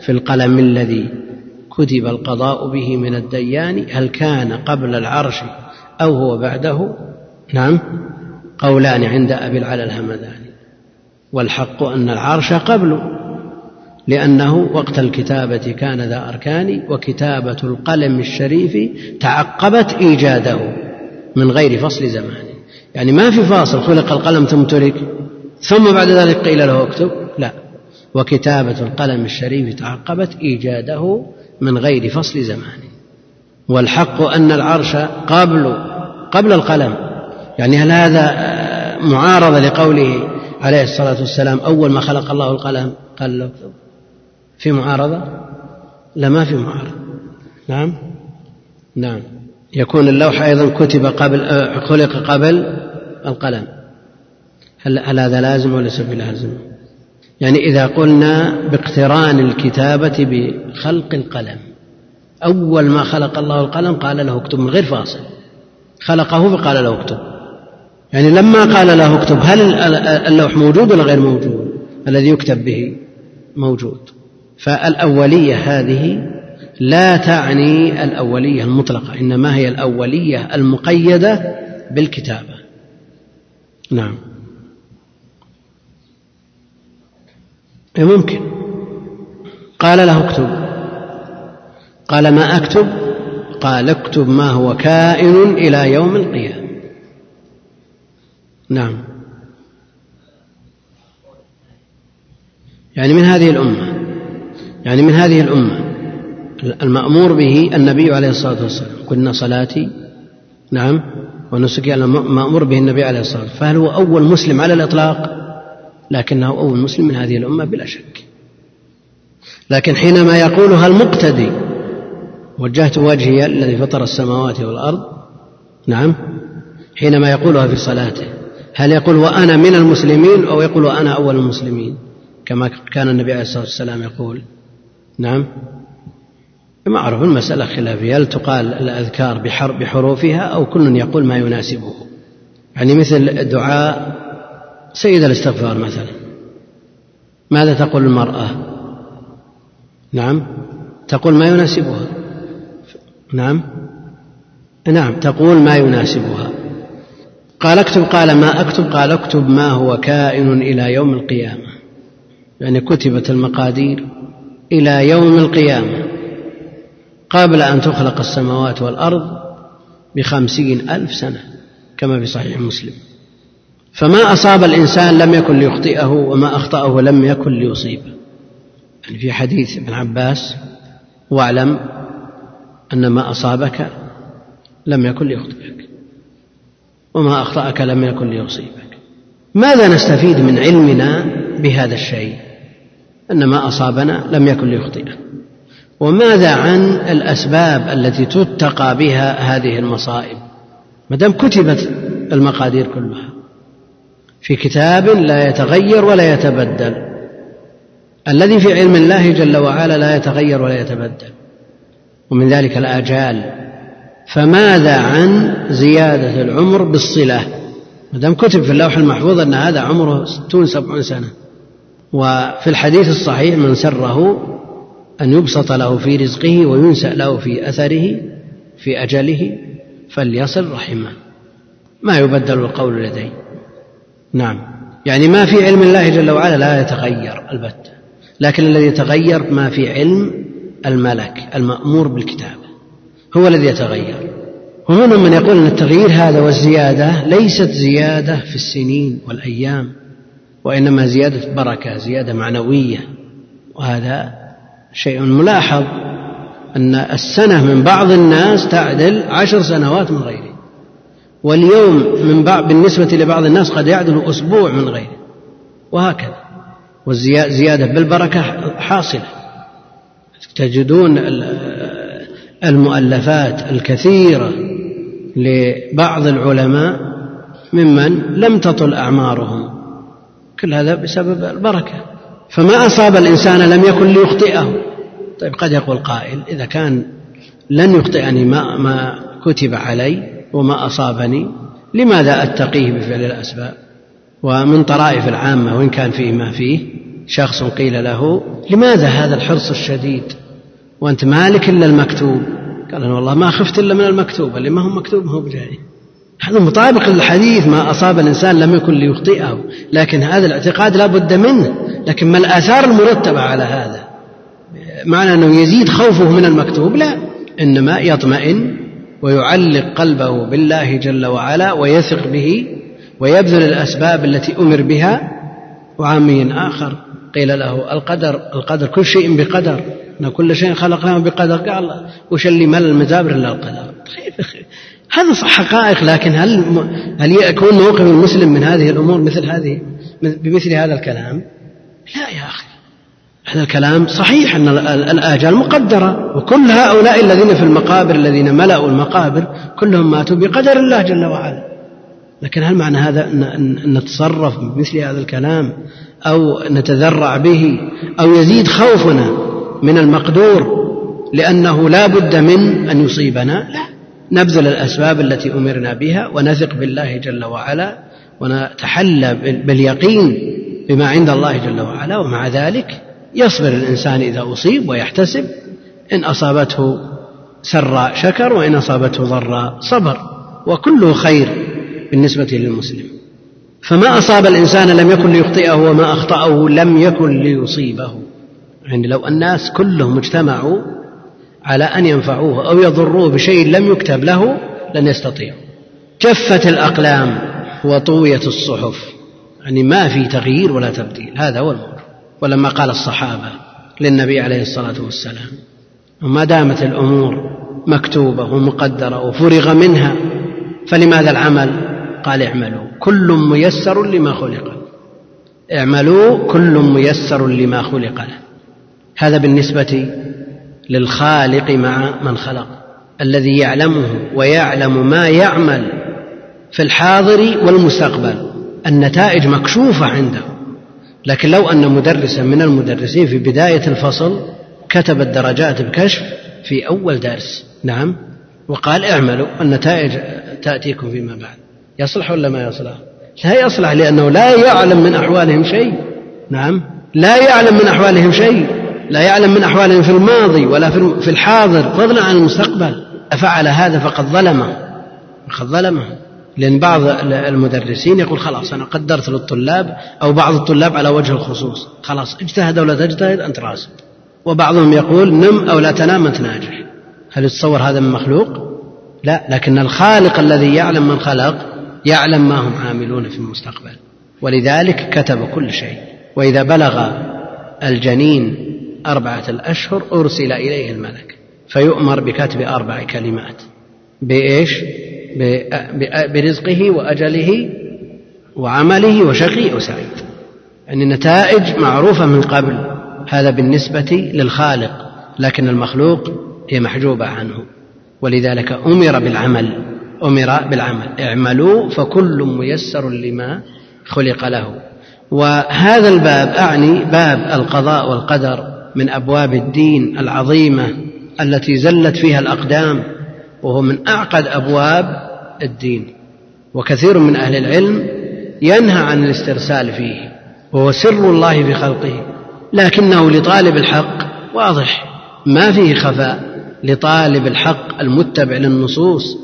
في القلم الذي كتب القضاء به من الديان هل كان قبل العرش أو هو بعده؟ نعم. قولان عند أبي العلا الهمداني. والحق أن العرش قبله لأنه وقت الكتابة كان ذا أركان وكتابة القلم الشريف تعقبت إيجاده من غير فصل زمان. يعني ما في فاصل خلق القلم ثم ترك ثم بعد ذلك قيل له اكتب. لا. وكتابة القلم الشريف تعقبت إيجاده من غير فصل زمان. والحق أن العرش قبل قبل القلم. يعني هل هذا معارضة لقوله عليه الصلاة والسلام أول ما خلق الله القلم؟ قال له في معارضة؟ لا ما في معارضة. نعم؟ نعم. يكون اللوح أيضا كتب قبل خلق قبل القلم. هل, هل هذا لازم وليس بلازم يعني إذا قلنا باقتران الكتابة بخلق القلم أول ما خلق الله القلم قال له اكتب من غير فاصل. خلقه فقال له اكتب. يعني لما قال له اكتب هل اللوح موجود ولا غير موجود؟ الذي يكتب به موجود. فالأولية هذه لا تعني الأولية المطلقة إنما هي الأولية المقيدة بالكتابة. نعم. ممكن قال له اكتب. قال ما أكتب؟ قال اكتب ما هو كائن إلى يوم القيامة. نعم. يعني من هذه الأمة يعني من هذه الأمة المأمور به النبي عليه الصلاة والسلام. قلنا صلاتي نعم ونسكي المأمور به النبي عليه الصلاة والسلام. فهل هو أول مسلم على الإطلاق؟ لكنه أول مسلم من هذه الأمة بلا شك. لكن حينما يقولها المقتدي وجهت وجهي الذي فطر السماوات والأرض نعم حينما يقولها في صلاته هل يقول وأنا من المسلمين أو يقول وأنا أول المسلمين؟ كما كان النبي عليه الصلاة والسلام يقول نعم. معروف المسألة خلافية هل تقال الأذكار بحروفها أو كل يقول ما يناسبه؟ يعني مثل دعاء سيد الاستغفار مثلا. ماذا تقول المرأة؟ نعم. تقول ما يناسبها. نعم. نعم تقول ما يناسبها. قال اكتب قال ما اكتب قال اكتب ما هو كائن إلى يوم القيامة. يعني كتبت المقادير إلى يوم القيامة. قبل أن تخلق السماوات والأرض بخمسين ألف سنة كما في صحيح مسلم. فما أصاب الإنسان لم يكن ليخطئه وما أخطأه لم يكن ليصيبه يعني في حديث ابن عباس واعلم أن ما أصابك لم يكن ليخطئك وما أخطأك لم يكن ليصيبك. ماذا نستفيد من علمنا بهذا الشيء؟ أن ما أصابنا لم يكن ليخطئنا. وماذا عن الأسباب التي تتقى بها هذه المصائب؟ ما دام كتبت المقادير كلها. في كتاب لا يتغير ولا يتبدل. الذي في علم الله جل وعلا لا يتغير ولا يتبدل. ومن ذلك الآجال. فماذا عن زيادة العمر بالصلة؟ ما دام كتب في اللوح المحفوظ أن هذا عمره ستون سبعون سنة. وفي الحديث الصحيح من سره أن يبسط له في رزقه وينسأ له في أثره في أجله فليصل رحمه. ما يبدل القول لديه؟ نعم. يعني ما في علم الله جل وعلا لا يتغير البتة لكن الذي يتغير ما في علم الملك المأمور بالكتابة هو الذي يتغير. ومنهم من يقول أن التغيير هذا والزيادة ليست زيادة في السنين والأيام وإنما زيادة بركة زيادة معنوية. وهذا شيء ملاحظ أن السنة من بعض الناس تعدل عشر سنوات من غيره. واليوم من بعض بالنسبة لبعض الناس قد يعدل أسبوع من غيره. وهكذا. والزيادة بالبركة حاصلة. تجدون المؤلفات الكثيرة لبعض العلماء ممن لم تطل أعمارهم. كل هذا بسبب البركة. فما أصاب الإنسان لم يكن ليخطئه. طيب قد يقول قائل إذا كان لن يخطئني ما, ما كتب علي وما أصابني لماذا أتقيه بفعل الأسباب؟ ومن طرائف العامة وإن كان فيه ما فيه شخص قيل له لماذا هذا الحرص الشديد؟ وأنت مالك إلا المكتوب. قال أنا والله ما خفت إلا من المكتوب اللي ما هو مكتوب ما هو بجاي هذا مطابق للحديث ما أصاب الإنسان لم يكن ليخطئه لكن هذا الاعتقاد لا بد منه. لكن ما الآثار المرتبة على هذا؟ معنى أنه يزيد خوفه من المكتوب؟ لا إنما يطمئن ويعلق قلبه بالله جل وعلا ويثق به ويبذل الأسباب التي أمر بها. وعامي آخر قيل له القدر القدر كل شيء بقدر إن كل شيء خلقناه بقدر. قال وش اللي مل المزابر إلا القدر؟ هذا حقائق لكن هل هل يكون موقف المسلم من هذه الأمور مثل هذه بمثل هذا الكلام؟ لا يا أخي. هذا الكلام صحيح أن الآجال مقدرة وكل هؤلاء الذين في المقابر الذين ملأوا المقابر كلهم ماتوا بقدر الله جل وعلا. لكن هل معنى هذا ان نتصرف بمثل هذا الكلام أو نتذرع به أو يزيد خوفنا من المقدور لأنه لا بد من أن يصيبنا؟ لا. نبذل الأسباب التي أمرنا بها ونثق بالله جل وعلا ونتحلى باليقين بما عند الله جل وعلا ومع ذلك يصبر الإنسان إذا أصيب ويحتسب إن أصابته سراء شكر وإن أصابته ضراء صبر وكله خير بالنسبة للمسلم. فما أصاب الإنسان لم يكن ليخطئه وما أخطأه لم يكن ليصيبه. يعني لو الناس كلهم اجتمعوا على أن ينفعوه أو يضروه بشيء لم يكتب له لن يستطيعوا جفت الأقلام وطويت الصحف. يعني ما في تغيير ولا تبديل. هذا هو الموضوع. ولما قال الصحابة للنبي عليه الصلاة والسلام وما دامت الأمور مكتوبة ومقدرة وفرغ منها فلماذا العمل؟ قال اعملوا كل ميسر لما خلق اعملوا كل ميسر لما خلق له. هذا بالنسبة للخالق مع من خلق الذي يعلمه ويعلم ما يعمل في الحاضر والمستقبل. النتائج مكشوفة عنده. لكن لو أن مدرسا من المدرسين في بداية الفصل كتب الدرجات بكشف في أول درس. نعم. وقال اعملوا النتائج تأتيكم فيما بعد. يصلح ولا ما يصلح؟ لا يصلح لأنه لا يعلم من أحوالهم شيء. نعم. لا يعلم من أحوالهم شيء. لا يعلم من أحوالهم في الماضي ولا في الحاضر. فضلا عن المستقبل. أفعل هذا فقد ظلمه. فقد ظلمه. لأن بعض المدرسين يقول خلاص أنا قدرت للطلاب أو بعض الطلاب على وجه الخصوص. خلاص اجتهد أو لا تجتهد أنت راسب. وبعضهم يقول نم أو لا تنام أنت ناجح. هل يتصور هذا من مخلوق؟ لا لكن الخالق الذي يعلم من خلق يعلم ما هم عاملون في المستقبل. ولذلك كتب كل شيء. وإذا بلغ الجنين أربعة الأشهر أرسل إليه الملك. فيؤمر بكتب أربع كلمات. بإيش؟ برزقه وأجله وعمله وشقي أو سعيد يعني النتائج معروفة من قبل. هذا بالنسبة للخالق لكن المخلوق هي محجوبة عنه. ولذلك أمر بالعمل أمر بالعمل. اعملوا فكل ميسر لما خلق له. وهذا الباب أعني باب القضاء والقدر من أبواب الدين العظيمة التي زلت فيها الأقدام وهو من أعقد أبواب الدين. وكثير من أهل العلم ينهى عن الاسترسال فيه وهو سر الله في خلقه لكنه لطالب الحق. واضح ما فيه خفاء. لطالب الحق المتبع للنصوص.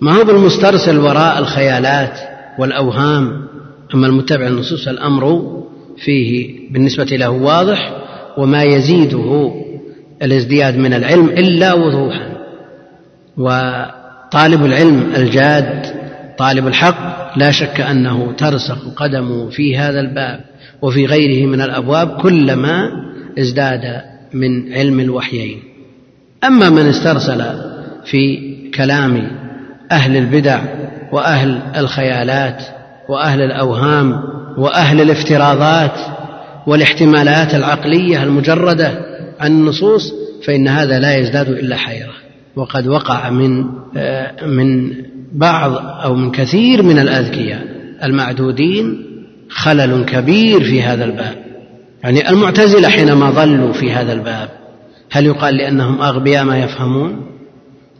ما هو بالمسترسل وراء الخيالات والأوهام؟ أما المتبع للنصوص الأمر فيه بالنسبة له واضح وما يزيده الازدياد من العلم إلا وضوحا. طالب العلم الجاد طالب الحق لا شك أنه ترسخ قدمه في هذا الباب وفي غيره من الأبواب كلما ازداد من علم الوحيين. أما من استرسل في كلام أهل البدع وأهل الخيالات وأهل الأوهام وأهل الافتراضات والاحتمالات العقلية المجردة عن النصوص فإن هذا لا يزداد إلا حيرة. وقد وقع من آه، من بعض أو من كثير من الأذكياء. المعدودين خلل كبير في هذا الباب. يعني المعتزلة حينما ظلوا في هذا الباب هل يقال لأنهم أغبياء ما يفهمون؟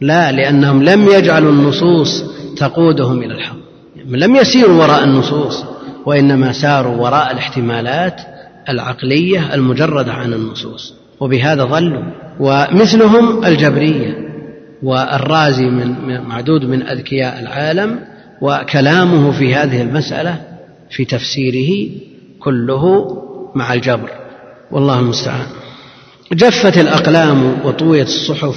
لا لأنهم لم يجعلوا النصوص تقودهم إلى الحق. لم يسيروا وراء النصوص وإنما ساروا وراء الاحتمالات العقلية المجردة عن النصوص. وبهذا ظلوا ومثلهم الجبرية. والرازي من معدود من أذكياء العالم وكلامه في هذه المسألة في تفسيره كله مع الجبر. والله المستعان. جفت الأقلام وطويت الصحف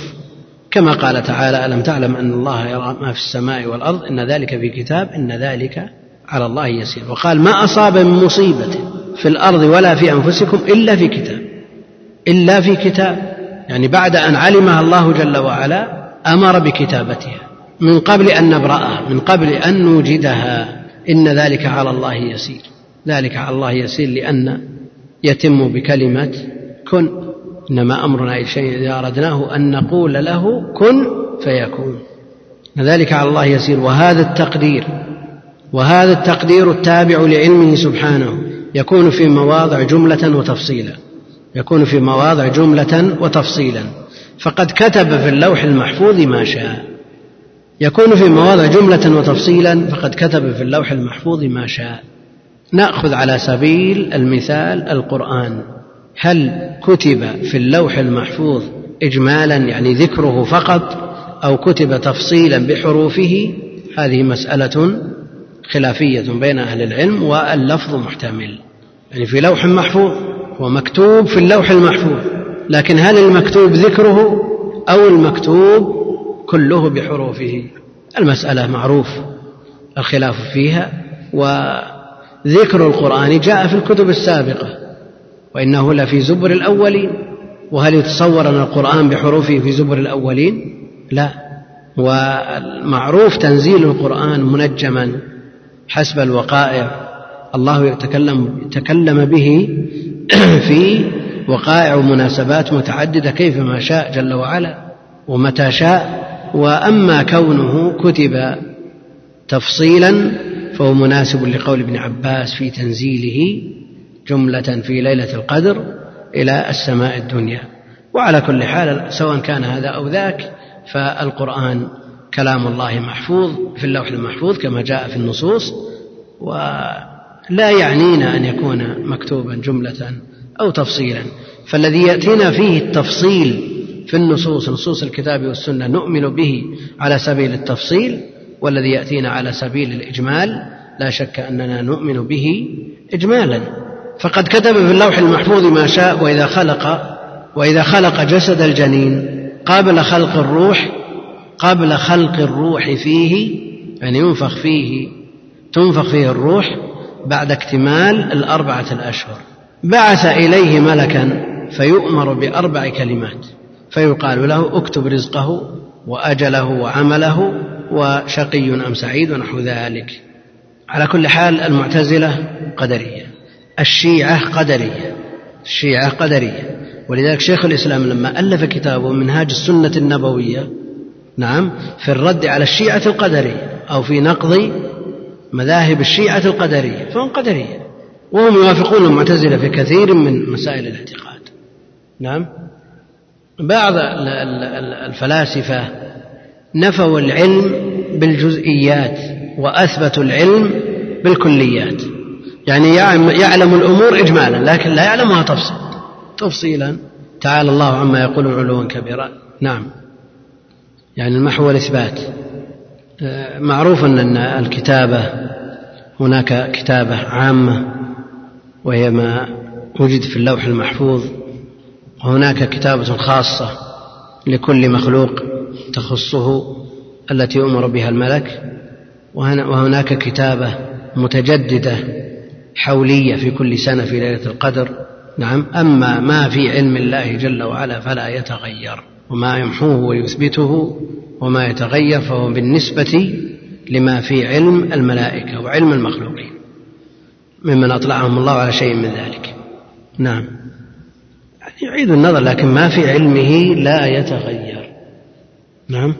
كما قال تعالى ألم تعلم أن الله يرى ما في السماء والأرض؟ إن ذلك في كتاب إن ذلك على الله يسير. وقال ما أصاب من مصيبة في الأرض ولا في أنفسكم إلا في كتاب. إلا في كتاب. يعني بعد أن علمها الله جل وعلا أمر بكتابتها من قبل أن نبرأها من قبل أن نوجدها. إن ذلك على الله يسير. ذلك على الله يسير لأن يتم بكلمة كن. إنما أمرنا أي شيء إذا أردناه أن نقول له كن فيكون. ذلك على الله يسير. وهذا التقدير وهذا التقدير التابع لعلمه سبحانه. يكون في مواضع جملة وتفصيلا. يكون في مواضع جملة وتفصيلا. فقد كتب في اللوح المحفوظ ما شاء. يكون في مواضع جملة وتفصيلا فقد كتب في اللوح المحفوظ ما شاء. نأخذ على سبيل المثال القرآن. هل كتب في اللوح المحفوظ اجمالا يعني ذكره فقط أو كتب تفصيلا بحروفه؟ هذه مسألة خلافية بين أهل العلم واللفظ محتمل. يعني في لوح محفوظ ومكتوب في اللوح المحفوظ. لكن هل المكتوب ذكره أو المكتوب كله بحروفه؟ المسألة معروف الخلاف فيها و ذكر القرآن جاء في الكتب السابقة وإنه لفي زبر الأولين. وهل يتصور أن القرآن بحروفه في زبر الأولين؟ لا. ومعروف تنزيل القرآن منجما حسب الوقائع. الله يتكلم تكلم به في وقائع ومناسبات متعددة كيفما شاء جل وعلا ومتى شاء وأما كونه كتب تفصيلا فهو مناسب لقول ابن عباس في تنزيله جملة في ليلة القدر إلى السماء الدنيا. وعلى كل حال سواء كان هذا أو ذاك فالقرآن كلام الله محفوظ في اللوح المحفوظ كما جاء في النصوص ولا يعنينا أن يكون مكتوبا جملة أو تفصيلا. فالذي يأتينا فيه التفصيل في النصوص نصوص الكتاب والسنة نؤمن به على سبيل التفصيل والذي يأتينا على سبيل الإجمال لا شك أننا نؤمن به إجمالا. فقد كتب في اللوح المحفوظ ما شاء وإذا خلق وإذا خلق جسد الجنين قبل خلق الروح قبل خلق الروح فيه يعني ينفخ فيه تنفخ فيه الروح بعد اكتمال الأربعة الأشهر. بعث إليه ملكا فيؤمر بأربع كلمات. فيقال له اكتب رزقه وأجله وعمله وشقي أم سعيد ونحو ذلك. على كل حال المعتزلة قدرية الشيعة قدرية الشيعة قدرية. ولذلك شيخ الإسلام لما ألف كتابه منهاج السنة النبوية نعم في الرد على الشيعة القدرية أو في نقض مذاهب الشيعة القدرية فهم قدرية. وهم يوافقون المعتزلة في كثير من مسائل الاعتقاد. نعم. بعض الفلاسفة نفوا العلم بالجزئيات وأثبتوا العلم بالكليات. يعني يعلم الأمور اجمالا لكن لا يعلمها تفصيل تفصيلا تعالى الله عما يقول علوا كبيرا. نعم. يعني المحو والإثبات. آه، معروف أن الكتابة هناك كتابة عامة وهي ما وجد في اللوح المحفوظ وهناك كتابة خاصة لكل مخلوق تخصه التي أمر بها الملك وهناك كتابة متجددة حولية في كل سنة في ليلة القدر. نعم أما ما في علم الله جل وعلا فلا يتغير وما يمحوه ويثبته وما يتغير فهو بالنسبة لما في علم الملائكة وعلم المخلوقين. ممن أطلعهم الله على شيء من ذلك. نعم. يعني يعيد النظر لكن ما في علمه لا يتغير. نعم.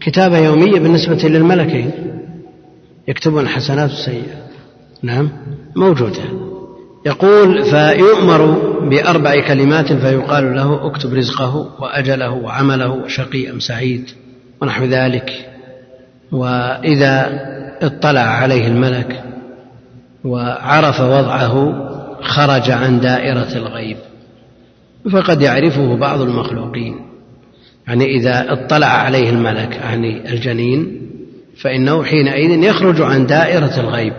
كتابة يومية بالنسبة للملكين يكتبون الحسنات والسيئات نعم. موجودة. يقول فيؤمر بأربع كلمات فيقال له اكتب رزقه وأجله وعمله وشقي أم سعيد ونحو ذلك. وإذا اطلع عليه الملك وعرف وضعه خرج عن دائرة الغيب. فقد يعرفه بعض المخلوقين. يعني إذا اطلع عليه الملك يعني الجنين فإنه حينئذ يخرج عن دائرة الغيب.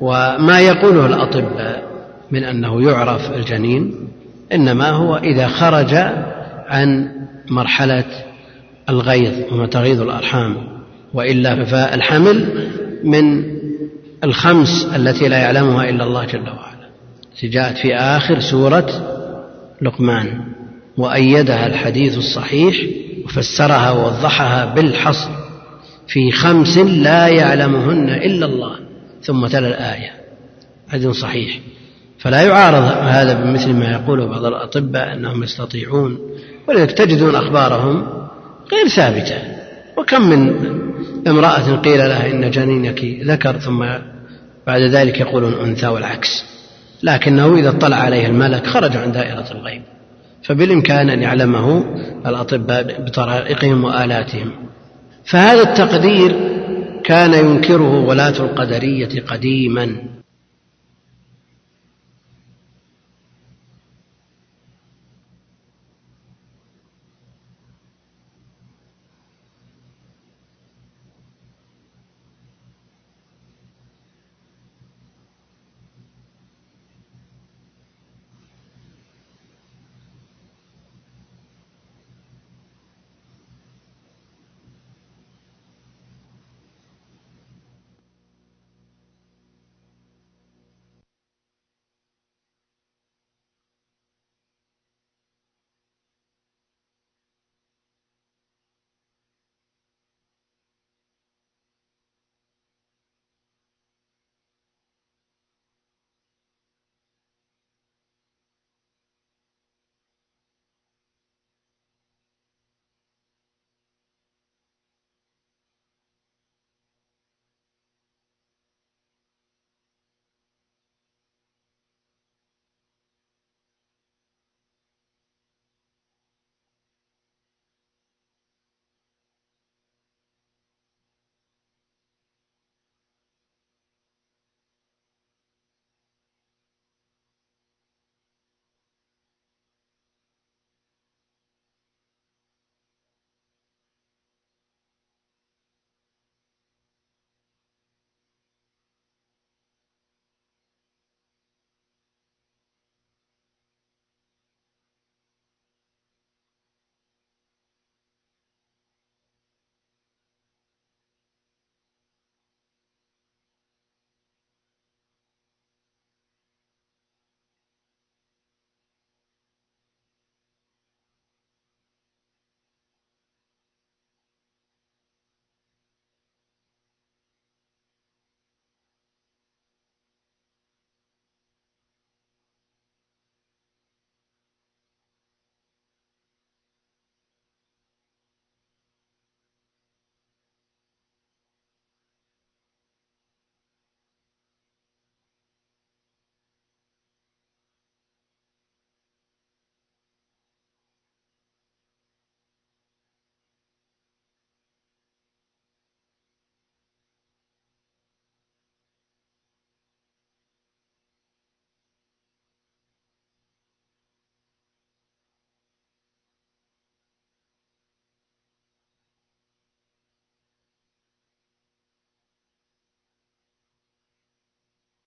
وما يقوله الأطباء من أنه يعرف الجنين إنما هو إذا خرج عن مرحلة الغيظ وما تغيظ الأرحام. وإلا فالحمل من الخمس التي لا يعلمها إلا الله جل وعلا. التي جاءت في آخر سورة لقمان وأيدها الحديث الصحيح وفسرها ووضحها بالحصر. في خمس لا يعلمهن إلا الله. ثم تلا الآية. حديث صحيح. فلا يعارض هذا بمثل ما يقوله بعض الأطباء أنهم يستطيعون ولذلك تجدون أخبارهم غير ثابتة. وكم من امرأة قيل لها إن جنينك ذكر ثم بعد ذلك يقولون أنثى والعكس. لكنه إذا اطلع عليه الملك خرج عن دائرة الغيب فبالإمكان أن يعلمه الأطباء بطرائقهم وآلاتهم. فهذا التقدير كان ينكره ولاة القدرية قديما.